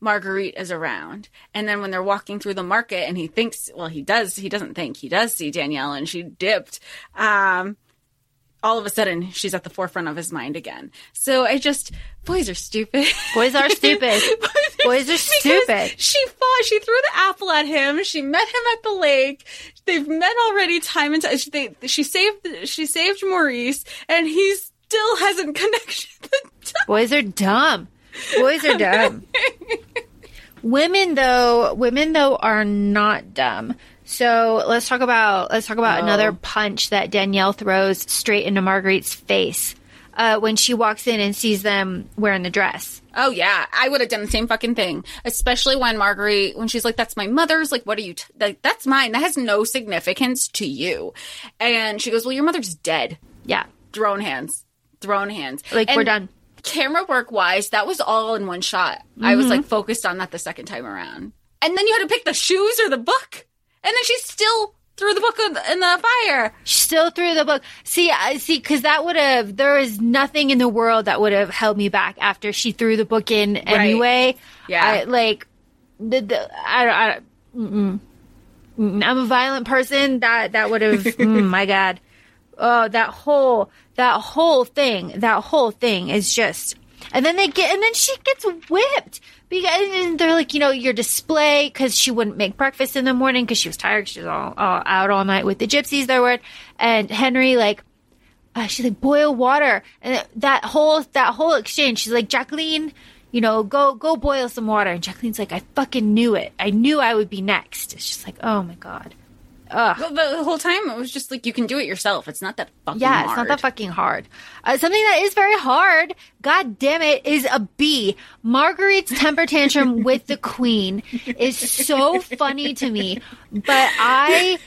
[SPEAKER 2] Marguerite is around. And then when they're walking through the market and he thinks, well, he does, he doesn't think, he does see Danielle and she dipped. Um, all of a sudden she's at the forefront of his mind again. So I just, boys are stupid.
[SPEAKER 3] Boys are stupid. Boys are stupid.
[SPEAKER 2] She fought. She threw the apple at him. She met him at the lake. They've met already time and time. She, they, she saved. She saved Maurice, and he still hasn't connected.
[SPEAKER 3] Boys are dumb. Boys are dumb. women though, women though are not dumb. So let's talk about let's talk about another punch that Danielle throws straight into Marguerite's face uh, when she walks in and sees them wearing the dress.
[SPEAKER 2] Oh yeah, I would have done the same fucking thing. Especially when Marguerite, when she's like, "That's my mother's." Like, what are you? T- like, that's mine. That has no significance to you. And she goes, "Well, your mother's dead."
[SPEAKER 3] Yeah,
[SPEAKER 2] Thrown hands. Thrown hands.
[SPEAKER 3] like we're done.
[SPEAKER 2] camera work wise, that was all in one shot. I was like focused on that the second time around. And then you had to pick the shoes or the book. And then she still threw the book in the, fire.
[SPEAKER 3] Still through the book. See, I see, because that would have. There is nothing in the world that would have held me back after she threw the book in anyway.
[SPEAKER 2] Yeah.
[SPEAKER 3] I, like the, the I, don't- I don't- mm-mm. I'm a violent person. That that would have. mm, my God. Oh, that whole that whole thing. That whole thing is just. And then they get, and then she gets whipped because they're like, you know, your display because she wouldn't make breakfast in the morning because she was tired. She was all, all out all night with the gypsies. There were, and Henry like, uh, she's like boil water, and that whole that whole exchange. She's like Jacqueline, you know, go go boil some water, and Jacqueline's like, I fucking knew it. I knew I would be next. It's just like, oh my god.
[SPEAKER 2] But the whole time it was just like, you can do it yourself. It's not that fucking
[SPEAKER 3] Yeah, it's not that fucking hard. Uh, something that is very hard, god damn it, is a bee. Marguerite's temper tantrum with the queen is so funny to me. But I.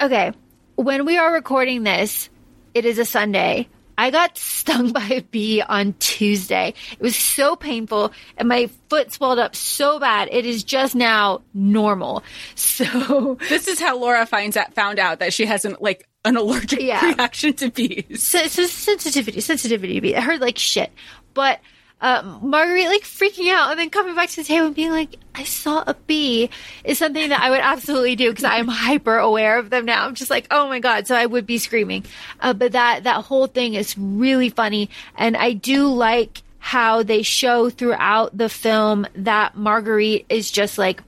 [SPEAKER 3] Okay, when we are recording this, it is a Sunday. I got stung by a bee on Tuesday. It was so painful and my foot swelled up so bad. It is just now normal. So
[SPEAKER 2] This is how Laura finds out, found out that she has an, like, an allergic
[SPEAKER 3] Yeah.
[SPEAKER 2] reaction to bees.
[SPEAKER 3] so, so sensitivity, sensitivity to be. It hurt like shit. But uh, Marguerite like freaking out and then coming back to the table and being like, "I saw a bee," is something that I would absolutely do because I am hyper aware of them now. I'm just like, "Oh my god!" So I would be screaming. Uh, but that that whole thing is really funny, and I do like how they show throughout the film that Marguerite is just like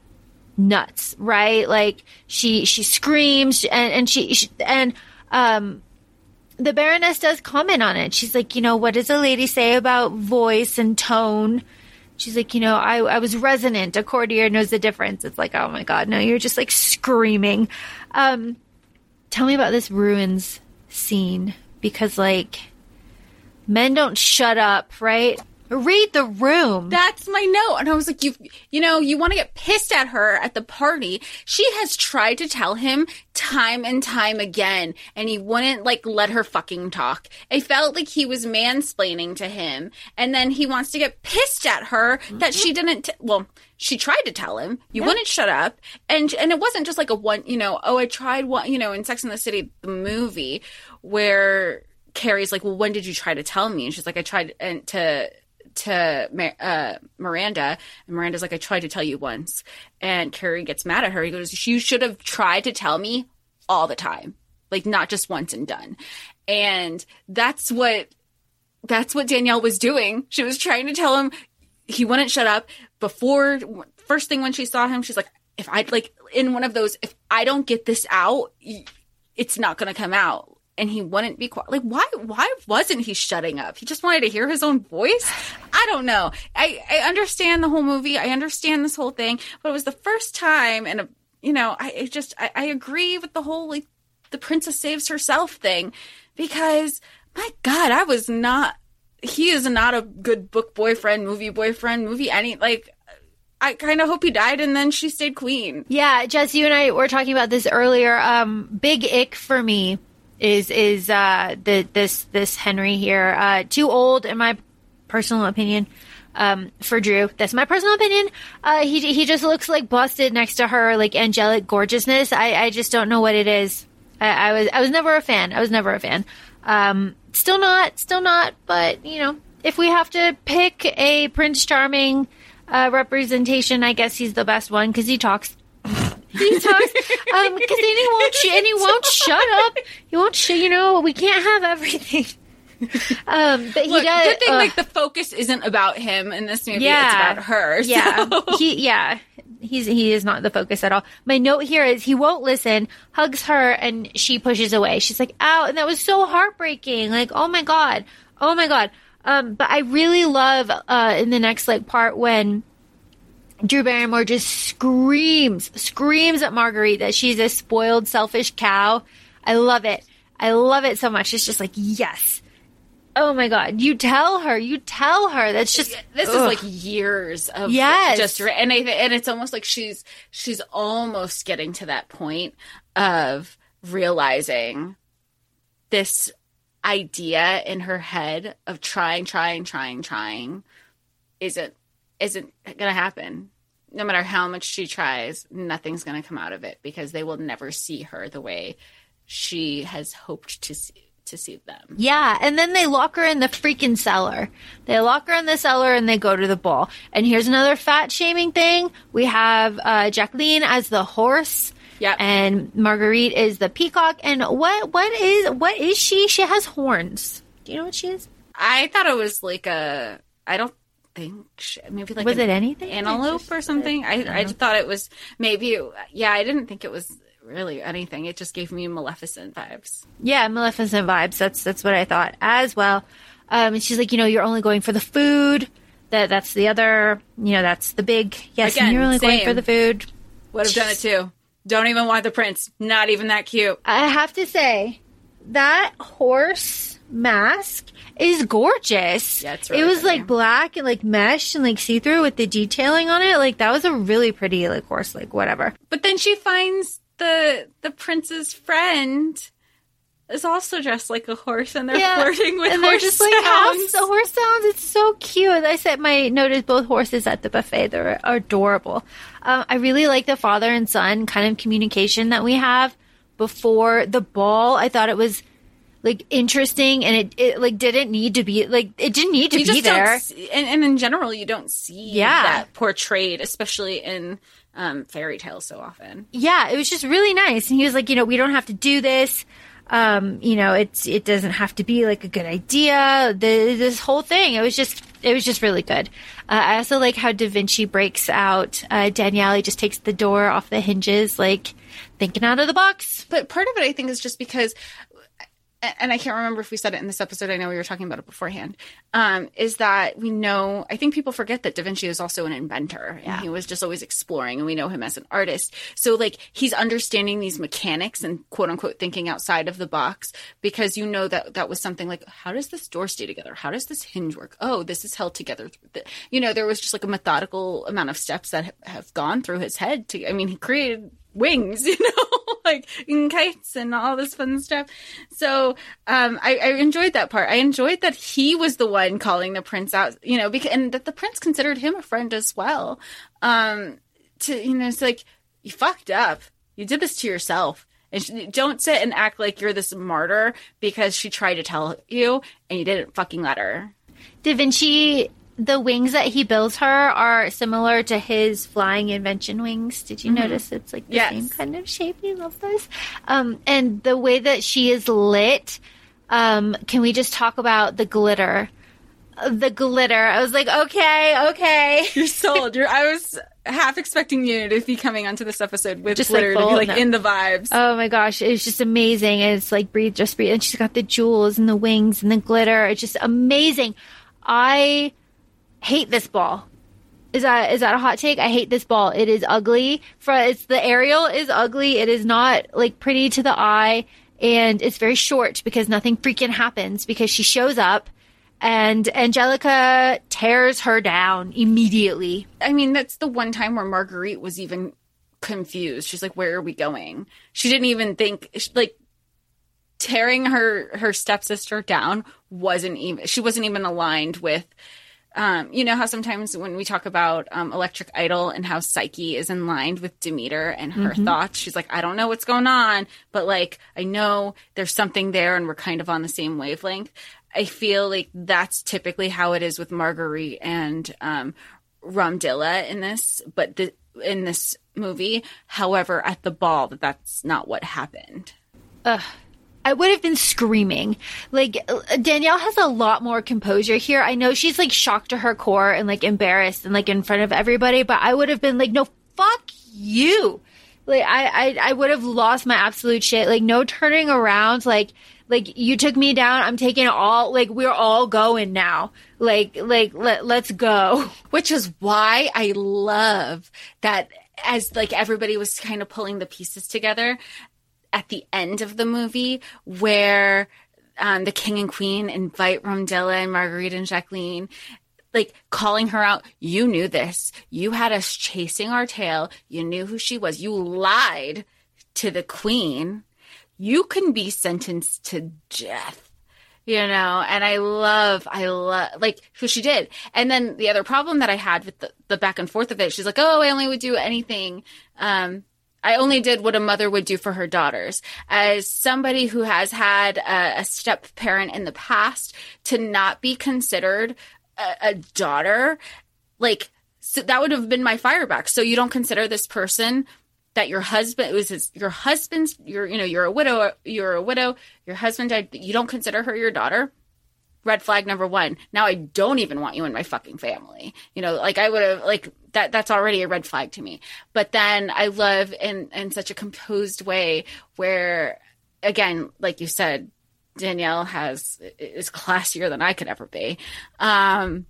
[SPEAKER 3] nuts, right? Like she she screams and and she, she and um the Baroness does comment on it. She's like, you know, what does a lady say about voice and tone? She's like, you know, I, I was resonant. A courtier knows the difference. It's like, oh my God, no, you're just like screaming. Um, tell me about this ruins scene because, like, men don't shut up, right? Read the room.
[SPEAKER 2] That's my note. And I was like, you, you know, you want to get pissed at her at the party. She has tried to tell him time and time again, and he wouldn't like let her fucking talk. I felt like he was mansplaining to him, and then he wants to get pissed at her that she didn't. T- well, she tried to tell him you wouldn't shut up, and and it wasn't just like a one, you know, oh, I tried one, you know, in Sex and the City, the movie, where Carrie's like, well, when did you try to tell me? And she's like, I tried and to to uh, Miranda, and Miranda's like, I tried to tell you once. And Carrie gets mad at her. He goes, You should have tried to tell me all the time, like not just once and done. And that's what that's what Danielle was doing. She was trying to tell him he wouldn't shut up. Before first thing when she saw him, she's like, if I like in one of those, if I don't get this out, it's not going to come out and he wouldn't be quiet. Like, why? Why wasn't he shutting up? He just wanted to hear his own voice. I don't know. I I understand the whole movie. I understand this whole thing, but it was the first time, and you know, I it just I, I agree with the whole like the princess saves herself thing because my God, I was not. He is not a good book boyfriend, movie boyfriend, movie any like. I kind of hope he died and then she stayed queen.
[SPEAKER 3] Yeah, Jess, you and I were talking about this earlier. Um, big ick for me is is uh the this this Henry here. Uh too old in my personal opinion um for Drew. That's my personal opinion. Uh he he just looks like busted next to her like angelic gorgeousness. I I just don't know what it is. I, I was I was never a fan. I was never a fan. Um still not still not but you know if we have to pick a Prince Charming uh representation I guess he's the best one because he talks he talks um because then he won't sh- and he won't shut up. He won't sh- you know we can't have everything. Um, but he
[SPEAKER 2] Look,
[SPEAKER 3] does.
[SPEAKER 2] good thing
[SPEAKER 3] ugh.
[SPEAKER 2] like the focus isn't about him in this movie.
[SPEAKER 3] Yeah.
[SPEAKER 2] It's about her.
[SPEAKER 3] yeah, he yeah. He's he is not the focus at all. My note here is he won't listen, hugs her, and she pushes away. She's like, "Ow!" And that was so heartbreaking. Like, oh my god, oh my god. Um, but I really love uh in the next like part when Drew Barrymore just screams, screams at Marguerite that she's a spoiled, selfish cow. I love it. I love it so much. It's just like, yes. Oh my God. You tell her, you tell her. That's just,
[SPEAKER 2] this is like years of
[SPEAKER 3] Yes.
[SPEAKER 2] just and I and it's almost like she's she's almost getting to that point of realizing this idea in her head of trying trying trying trying isn't isn't going to happen no matter how much she tries nothing's going to come out of it because they will never see her the way she has hoped to see to see them
[SPEAKER 3] Yeah, and then they lock her in the freaking cellar. They lock her in the cellar and they go to the ball. And here's another fat shaming thing. We have uh, Jacqueline as the horse.
[SPEAKER 2] Yep.
[SPEAKER 3] And Marguerite is the peacock. And what what is what is she? She has horns. Do you know what she is?
[SPEAKER 2] I thought it was like a. I don't think maybe like
[SPEAKER 3] Was it anything?
[SPEAKER 2] antelope or something. I I thought it was maybe. Yeah, I didn't think it was really anything. It just gave me Maleficent vibes.
[SPEAKER 3] Yeah, Maleficent vibes. That's that's what I thought as well. Um, and she's like, you know, you're only going for the food. That that's the other. You know, that's the big. Yes,
[SPEAKER 2] Again,
[SPEAKER 3] you're only going for the food.
[SPEAKER 2] Would have done it too. Don't even want the prince. Not even that cute.
[SPEAKER 3] I have to say that horse mask is gorgeous.
[SPEAKER 2] Yeah, it's
[SPEAKER 3] it was
[SPEAKER 2] pretty.
[SPEAKER 3] like black and like mesh and like see through with the detailing on it. Like that was a really pretty like horse, like whatever.
[SPEAKER 2] But then she finds the the prince's friend is also dressed like a horse, and they're flirting with
[SPEAKER 3] and they're
[SPEAKER 2] horse
[SPEAKER 3] just like
[SPEAKER 2] sounds.
[SPEAKER 3] house the horse sounds. It's so cute. I said my note is both horses at the buffet. They're adorable. Um, I really like the father and son kind of communication that we have before the ball. I thought it was like interesting, and it, it like didn't need to be like it didn't need to
[SPEAKER 2] you
[SPEAKER 3] be
[SPEAKER 2] just
[SPEAKER 3] there.
[SPEAKER 2] don't see, and, and in general you don't see
[SPEAKER 3] Yeah.
[SPEAKER 2] that portrayed especially in um, fairy tales so often
[SPEAKER 3] yeah, it was just really nice. And he was like, you know, we don't have to do this. Um, you know, it's it doesn't have to be like a good idea. The this whole thing, it was just it was just really good. Uh, I also like how Da Vinci breaks out uh, Danielle. Just takes the door off the hinges, like thinking out of the box.
[SPEAKER 2] But part of it, I think, is just because, and I can't remember if we said it in this episode. I know we were talking about it beforehand. Um, is that we know? I think people forget that Da Vinci is also an inventor, and he was just always exploring, and we know him as an artist. So, like, he's understanding these mechanics and quote unquote thinking outside of the box because you know that that was something like, how does this door stay together? How does this hinge work? Oh, this is held together. You know, there was just like a methodical amount of steps that have gone through his head. To, I mean, he created wings, you know, like in kites and all this fun stuff. So um, I, I, enjoyed that part. I enjoyed that he was the one calling the prince out, you know, because and that the prince considered him a friend as well. Um, to you know, it's like you fucked up. You did this to yourself. And she, don't sit and act like you're this martyr because she tried to tell you and you didn't fucking let her.
[SPEAKER 3] Da Vinci the wings that he builds her are similar to his flying invention wings. Did you mm-hmm. notice it's like the yes. same kind of shape? He love those. Um, and the way that she is lit, um, can we just talk about the glitter? The glitter. I was like, okay, okay.
[SPEAKER 2] You're sold. You're, I was half expecting you to be coming onto this episode with just glitter like to be like no. in the vibes.
[SPEAKER 3] Oh my gosh, it's just amazing. And it's like breathe, just breathe. And she's got the jewels and the wings and the glitter. It's just amazing. I hate this ball. Is that is that a hot take? I hate this ball. It is ugly. For it's the aerial is ugly. It is not like pretty to the eye, and it's very short because nothing freaking happens because she shows up and Anjelica tears her down immediately.
[SPEAKER 2] I mean, that's the one time where Marguerite was even confused. She's like, "Where are we going?" She didn't even think like tearing her her stepsister down wasn't even she wasn't even aligned with um, you know how sometimes when we talk about um, Electric Idol and how Psyche is in line with Demeter and her mm-hmm. thoughts, she's like, I don't know what's going on, but like, I know there's something there and we're kind of on the same wavelength. I feel like that's typically how it is with Marguerite and um, Romdilla in this, but the, in this movie. However, at the ball, that that's not what happened.
[SPEAKER 3] Ugh, I would have been screaming. Like uh, Danielle has a lot more composure here. I know she's like shocked to her core and like embarrassed and like in front of everybody, but I would have been like, no, fuck you. Like I, I, I would have lost my absolute shit. Like no turning around. Like, like you took me down. I'm taking all, like we're all going now. Like, like let, let's go.
[SPEAKER 2] Which is why I love that as like everybody was kind of pulling the pieces together at the end of the movie where um, the king and queen invite Romdilla and Marguerite and Jacqueline like calling her out. You knew this. You had us chasing our tail. You knew who she was. You lied to the queen. You can be sentenced to death. You know, and I love, I love, like, who she did. And then the other problem that I had with the, the back and forth of it, she's like, oh, I only would do anything, um, I only did what a mother would do for her daughters. As somebody who has had a, a step parent in the past, to not be considered a, a daughter, like so that would have been my fireback. So you don't consider this person that your husband was his, your husband's you're you know you're a widow you're a widow your husband died you don't consider her your daughter red flag number one now i don't even want you in my fucking family you know like i would have like that that's already a red flag to me. But then I love in in such a composed way where again, like you said, Danielle has is classier than I could ever be. Um,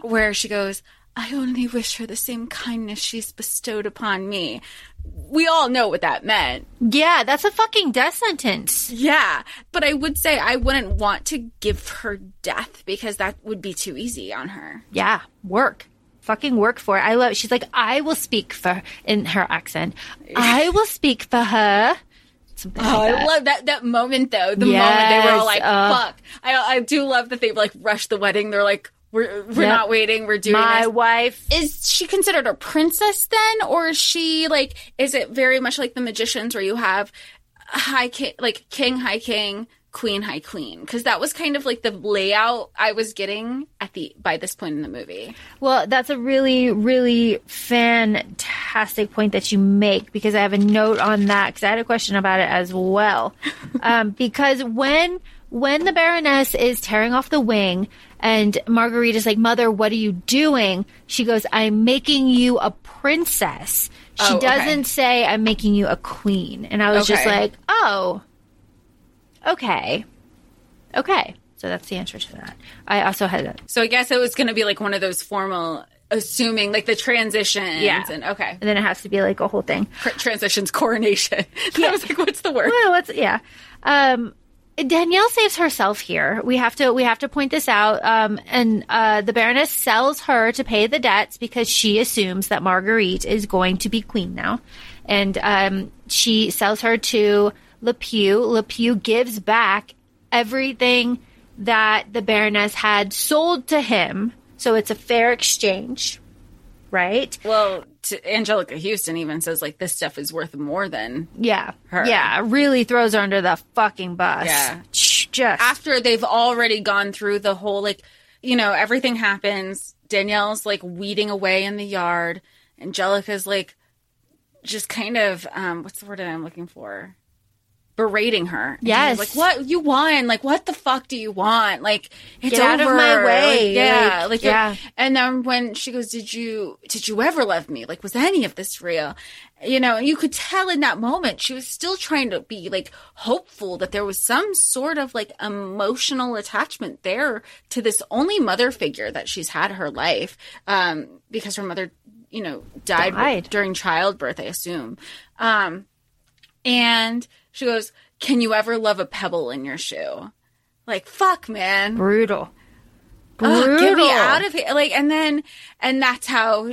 [SPEAKER 2] where she goes, I only wish her the same kindness she's bestowed upon me. We all know what that meant.
[SPEAKER 3] Yeah, that's a fucking death sentence.
[SPEAKER 2] Yeah, but I would say I wouldn't want to give her death because that would be too easy on her.
[SPEAKER 3] Yeah, work fucking work for it. I love. She's like, I will speak for in her accent. I will speak for her.
[SPEAKER 2] Something oh, like I love that that moment though. The yes, moment they were all like, uh, "Fuck!" I I do love that they like rushed the wedding. They're like, "We're we're yep. not waiting. We're doing
[SPEAKER 3] my
[SPEAKER 2] this.
[SPEAKER 3] wife."
[SPEAKER 2] Is she considered a princess then, or is she like? Is it very much like the magicians where you have high king, like king, high king, queen high queen because that was kind of like the layout i was getting at the by this point in the movie
[SPEAKER 3] well that's a really really fantastic point that you make because i have a note on that because i had a question about it as well um, because when when the Baroness is tearing off the wing and Marguerite is like, Mother, what are you doing? She goes, I'm making you a princess. She
[SPEAKER 2] Oh, okay.
[SPEAKER 3] doesn't say, I'm making you a queen. And I was just like, oh, okay. Okay. So that's the answer to that. I also had that.
[SPEAKER 2] So I guess it was going to be like one of those formal, assuming like the transitions.
[SPEAKER 3] Yeah.
[SPEAKER 2] And okay.
[SPEAKER 3] And then it has to be like a whole thing.
[SPEAKER 2] Transitions, coronation. I was like, what's the word?
[SPEAKER 3] Well, what's yeah. Um, Danielle saves herself here. We have to we have to point this out. Um, and uh, the Baroness sells her to pay the debts because she assumes that Marguerite is going to be queen now, and um, she sells her to Le Pieu. Lepew gives back everything that the Baroness had sold to him, so it's a fair exchange, right?
[SPEAKER 2] Well, to Anjelica Huston even says like this stuff is worth more than
[SPEAKER 3] Yeah,
[SPEAKER 2] Her.
[SPEAKER 3] yeah, really throws her under the fucking bus.
[SPEAKER 2] Yeah.
[SPEAKER 3] Just
[SPEAKER 2] after they've already gone through the whole like you know everything happens danielle's like weeding away in the yard anjelica's like just kind of um what's the word that i'm looking for berating her And
[SPEAKER 3] Yes.
[SPEAKER 2] like what you won like what the fuck do you want like it's
[SPEAKER 3] Get out of my way.
[SPEAKER 2] Like, yeah
[SPEAKER 3] Like,
[SPEAKER 2] like,
[SPEAKER 3] yeah.
[SPEAKER 2] and then when she goes did you did you ever love me like was any of this real you know you could tell in that moment she was still trying to be like hopeful that there was some sort of like emotional attachment there to this only mother figure that she's had her life um because her mother you know died,
[SPEAKER 3] Died.
[SPEAKER 2] during childbirth i assume um and she goes can you ever love a pebble in your shoe like fuck man
[SPEAKER 3] brutal.
[SPEAKER 2] Ugh,
[SPEAKER 3] Brutal.
[SPEAKER 2] get me out of here like and then and that's how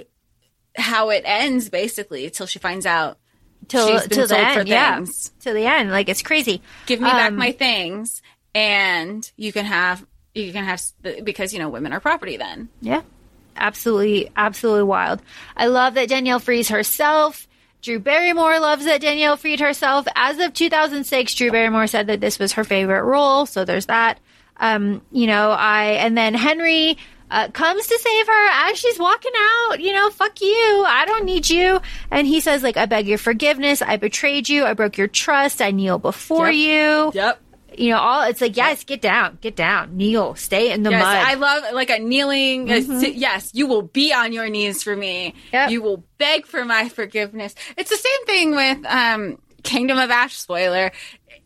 [SPEAKER 2] how it ends basically till she finds out
[SPEAKER 3] till till the end, yeah, to the end. Like it's crazy.
[SPEAKER 2] give me back
[SPEAKER 3] Um,
[SPEAKER 2] my things and you can have you can have because you know women are property then
[SPEAKER 3] Yeah, absolutely, absolutely wild. I love that Danielle frees herself. Drew Barrymore loves that Danielle freed herself. As of 2006, Drew Barrymore said that this was her favorite role. So there's that. Um, you know, I, and then Henry, uh, comes to save her as she's walking out, you know, fuck you. I don't need you. And he says, like, I beg your forgiveness. I betrayed you. I broke your trust. I kneel before
[SPEAKER 2] Yep.
[SPEAKER 3] you.
[SPEAKER 2] yep
[SPEAKER 3] You know, all, it's like, yes, get down, get down, kneel, stay in the
[SPEAKER 2] yes
[SPEAKER 3] mud.
[SPEAKER 2] i love like a kneeling a yes you will be on your knees for me
[SPEAKER 3] Yep.
[SPEAKER 2] you will beg for my forgiveness it's the same thing with um kingdom of ash spoiler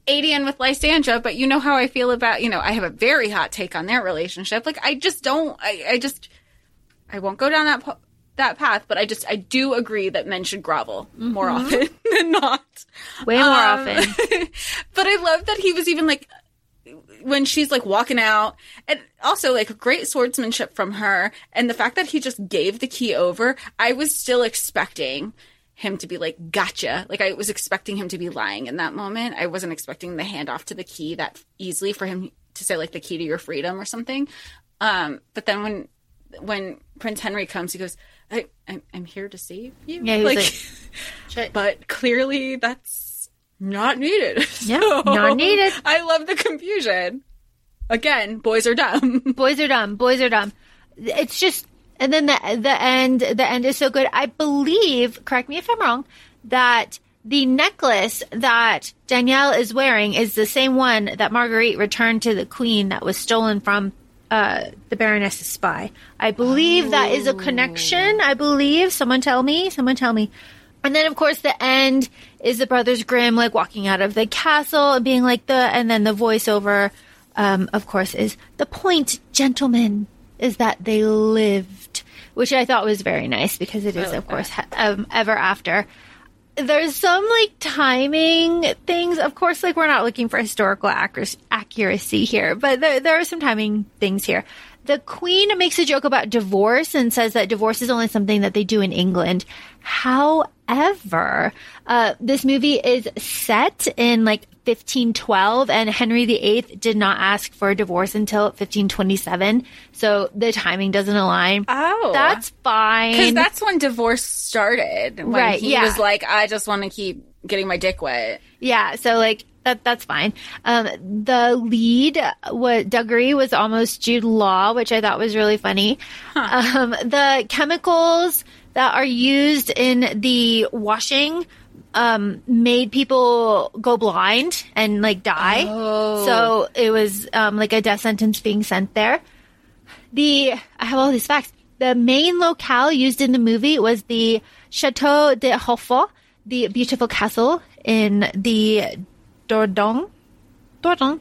[SPEAKER 2] Aedion with Lysandra, but you know how I feel about, you know, I have a very hot take on their relationship. Like, I just don't, I, I just, I won't go down that, po- that path, but I just, I do agree that men should grovel more often than not.
[SPEAKER 3] Way more
[SPEAKER 2] Um,
[SPEAKER 3] often.
[SPEAKER 2] but I love that he was even like, when she's like walking out and also like great swordsmanship from her and the fact that he just gave the key over i was still expecting him to be like gotcha like i was expecting him to be lying in that moment i wasn't expecting the handoff to the key that easily for him to say like the key to your freedom or something um but then when when prince henry comes he goes I, I'm, I'm here to save you
[SPEAKER 3] Yeah,
[SPEAKER 2] like,
[SPEAKER 3] like,
[SPEAKER 2] but clearly that's not needed
[SPEAKER 3] Yeah,
[SPEAKER 2] So,
[SPEAKER 3] not needed.
[SPEAKER 2] i love the confusion again boys are dumb
[SPEAKER 3] boys are dumb. Boys are dumb. It's just, and then the the end. The end is so good. I believe. Correct me if I'm wrong. That the necklace that Danielle is wearing is the same one that Marguerite returned to the Queen that was stolen from uh, the Baroness's spy. I believe that is a connection. I believe. Someone tell me. Someone tell me. And then, of course, the end is the Brothers Grimm like walking out of the castle and being like the, and then the voiceover, um, of course, is the point, gentlemen, is that they lived, which I thought was very nice because it is, of course, um, ever after. There's some like timing things. Of course, like we're not looking for historical accuracy, here, but there, there are some timing things here. The queen makes a joke about divorce and says that divorce is only something that they do in England. However, uh, this movie is set in like 1512 and Henry VIII did not ask for a divorce until 1527. So the timing doesn't align.
[SPEAKER 2] Oh.
[SPEAKER 3] That's fine.
[SPEAKER 2] because that's when divorce started when
[SPEAKER 3] Right,
[SPEAKER 2] he
[SPEAKER 3] yeah.
[SPEAKER 2] was like i just want to keep getting my dick wet
[SPEAKER 3] Yeah, so like that that's fine. Um, the lead, what Dougray was almost Jude Law, which I thought was really funny. Um, the chemicals that are used in the washing um, made people go blind and like die.
[SPEAKER 2] Oh.
[SPEAKER 3] So it was um, like a death sentence being sent there. The I have all these facts. The main locale used in the movie was the Chateau de Hautefort, the beautiful castle in the Dordogne. Dordogne?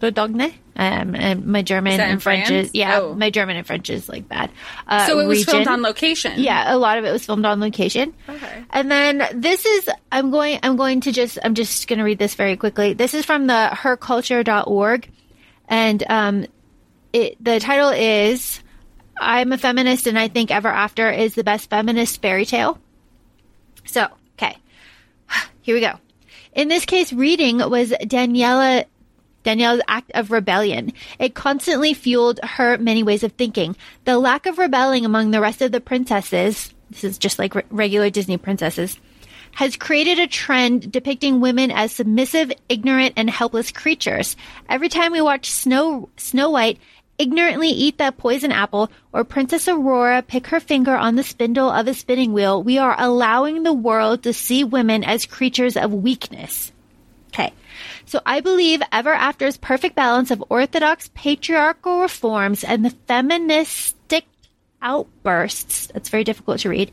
[SPEAKER 3] Dordogne? Um, my German
[SPEAKER 2] Is that in
[SPEAKER 3] and French
[SPEAKER 2] France?
[SPEAKER 3] is yeah,
[SPEAKER 2] Oh.
[SPEAKER 3] my German and French is like bad. Uh,
[SPEAKER 2] So it was filmed on location.
[SPEAKER 3] Yeah, a lot of it was filmed on location.
[SPEAKER 2] Okay.
[SPEAKER 3] And then this is I'm going I'm going to just I'm just going to read this very quickly. This is from the herculture.org and um it the title is I'm a feminist and I think Ever After is the best feminist fairy tale. So, okay. Here we go. In this case, reading was Daniela Danielle's act of rebellion. It constantly fueled her many ways of thinking. The lack of rebelling among the rest of the princesses, this is just like re- regular Disney princesses, has created a trend depicting women as submissive, ignorant, and helpless creatures. Every time we watch Snow Snow White ignorantly eat that poison apple or Princess Aurora pick her finger on the spindle of a spinning wheel, we are allowing the world to see women as creatures of weakness. Okay. So I believe Ever After's perfect balance of orthodox patriarchal reforms and the feministic outbursts, that's very difficult to read,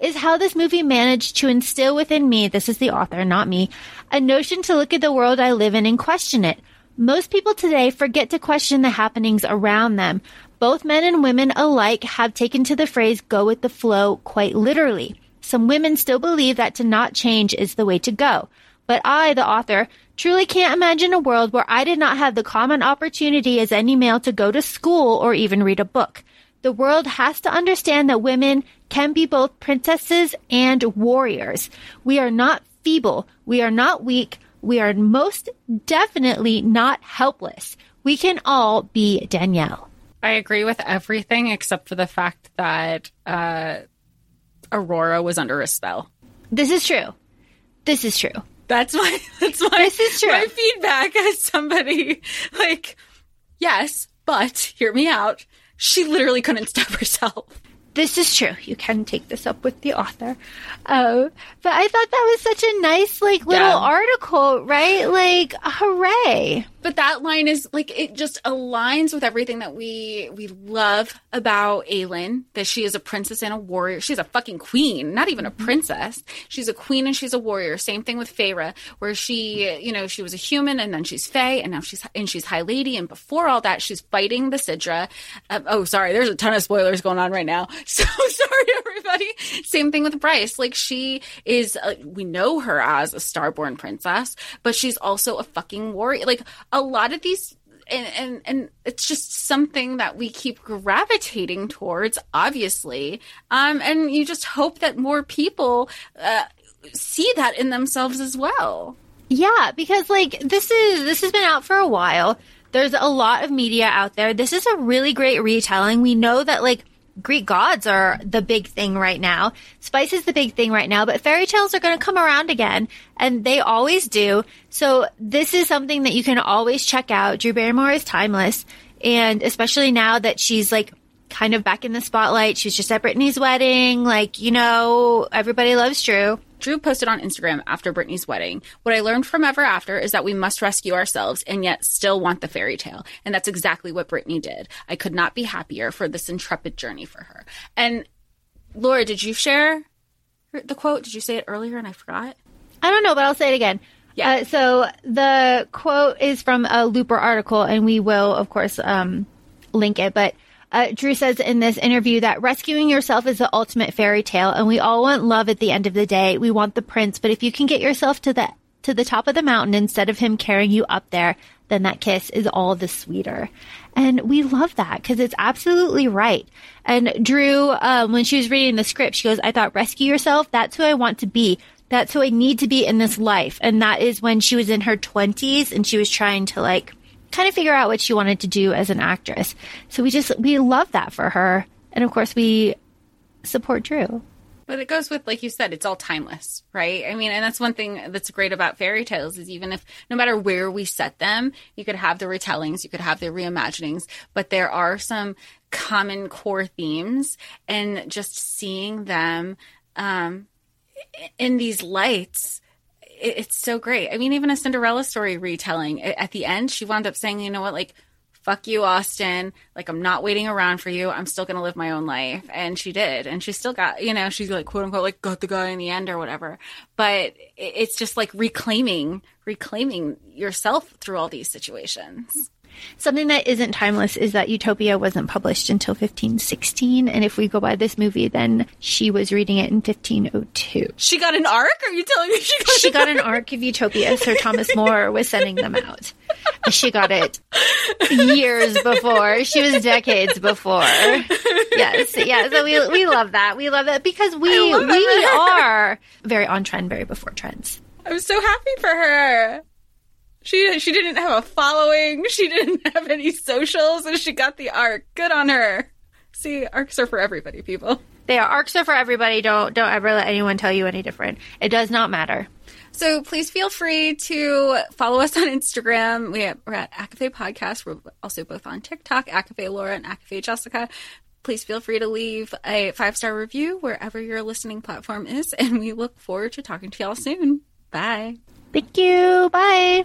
[SPEAKER 3] is how this movie managed to instill within me, this is the author, not me, a notion to look at the world I live in and question it. Most people today forget to question the happenings around them. Both men and women alike have taken to the phrase go with the flow quite literally. Some women still believe that to not change is the way to go. But I, the author, truly can't imagine a world where I did not have the common opportunity as any male to go to school or even read a book. The world has to understand that women can be both princesses and warriors. We are not feeble. We are not weak. We are most definitely not helpless. We can all be Danielle.
[SPEAKER 2] I agree with everything except for the fact that uh, Aurora was under a spell.
[SPEAKER 3] This is true. This is true.
[SPEAKER 2] That's my that's my
[SPEAKER 3] This is true.
[SPEAKER 2] my feedback as somebody like yes, but hear me out. She literally couldn't stop herself.
[SPEAKER 3] This is true. You can take this up with the author. Uh, but I thought that was such a nice, like, little
[SPEAKER 2] Yeah.
[SPEAKER 3] article, right? Like, hooray.
[SPEAKER 2] But that line is like it just aligns with everything that we we love about Aelin. That she is a princess and a warrior. She's a fucking queen, not even a princess. She's a queen and she's a warrior. Same thing with Feyre, where she, you know, she was a human and then she's Fey and now she's and she's High Lady. And before all that, she's fighting the Sidra. Um, oh, sorry, there's a ton of spoilers going on right now. So sorry, everybody. Same thing with Bryce. Like she is, uh, we know her as a starborn princess, but she's also a fucking warrior. Like a lot of these and, and and it's just something that we keep gravitating towards obviously um and you just hope that more people uh, see that in themselves as well
[SPEAKER 3] Yeah, because, like, this is, this has been out for a while. There's a lot of media out there. This is a really great retelling. We know that, like, Greek gods are the big thing right now. Spice is the big thing right now, but fairy tales are going to come around again, and they always do. So this is something that you can always check out. Drew Barrymore is timeless, and especially now that she's like kind of back in the spotlight. She's just at Britney's wedding. Like, you know, everybody loves Drew.
[SPEAKER 2] Drew posted on Instagram after Britney's wedding. What I learned from Ever After is that we must rescue ourselves and yet still want the fairy tale. And that's exactly what Britney did. I could not be happier for this intrepid journey for her. And Laura, did you share the quote? Did you say it earlier and I forgot?
[SPEAKER 3] I don't know, but I'll say it again.
[SPEAKER 2] Yeah.
[SPEAKER 3] Uh, so the quote is from a Looper article, and we will, of course, um, link it. But uh, Drew says in this interview that rescuing yourself is the ultimate fairy tale, and we all want love at the end of the day. We want the prince, but if you can get yourself to the to the top of the mountain instead of him carrying you up there, then that kiss is all the sweeter. And we love that because it's absolutely right. And Drew, um, when she was reading the script, she goes, I thought rescue yourself. That's who I want to be. That's who I need to be in this life. And that is when she was in her twenties and she was trying to like kind of figure out what she wanted to do as an actress. So we just, we love that for her. And of course we support Drew.
[SPEAKER 2] But it goes with, like you said, it's all timeless, right? I mean, and that's one thing that's great about fairy tales is even if no matter where we set them, you could have the retellings, you could have the reimaginings, but there are some common core themes and just seeing them, um, in these lights, it, it's so great. I mean, even a Cinderella story retelling at the end, she wound up saying, "You know what? Like, fuck you, Austin. Like, I'm not waiting around for you. I'm still going to live my own life. And she did. And she still got, you know, she's like, quote unquote, like, got the guy in the end or whatever. But it's just like reclaiming, reclaiming yourself through all these situations.
[SPEAKER 3] Something that isn't timeless is that Utopia wasn't published until 1516. And if we go by this movie, then she was reading it in 1502.
[SPEAKER 2] She got an arc? Are you telling me she got,
[SPEAKER 3] she got an arc of Utopia? Sir Thomas More was sending them out. She got it years before. She was decades before. Yes, yeah. So we we love that. We love that because we we are very on trend, very before trends.
[SPEAKER 2] I'm so happy for her. She she didn't have a following. She didn't have any socials, and she got the arc. Good on her. See, arcs are for everybody, people.
[SPEAKER 3] They are arcs are for everybody. Don't don't ever let anyone tell you any different. It does not matter.
[SPEAKER 2] So please feel free to follow us on Instagram. We are, we're at ACOFAE Podcast. We're also both on TikTok, ACOFAE Laura and ACOFAE Jessica. Please feel free to leave a five star review wherever your listening platform is, and we look forward to talking to y'all soon. Bye.
[SPEAKER 3] Thank you. Bye.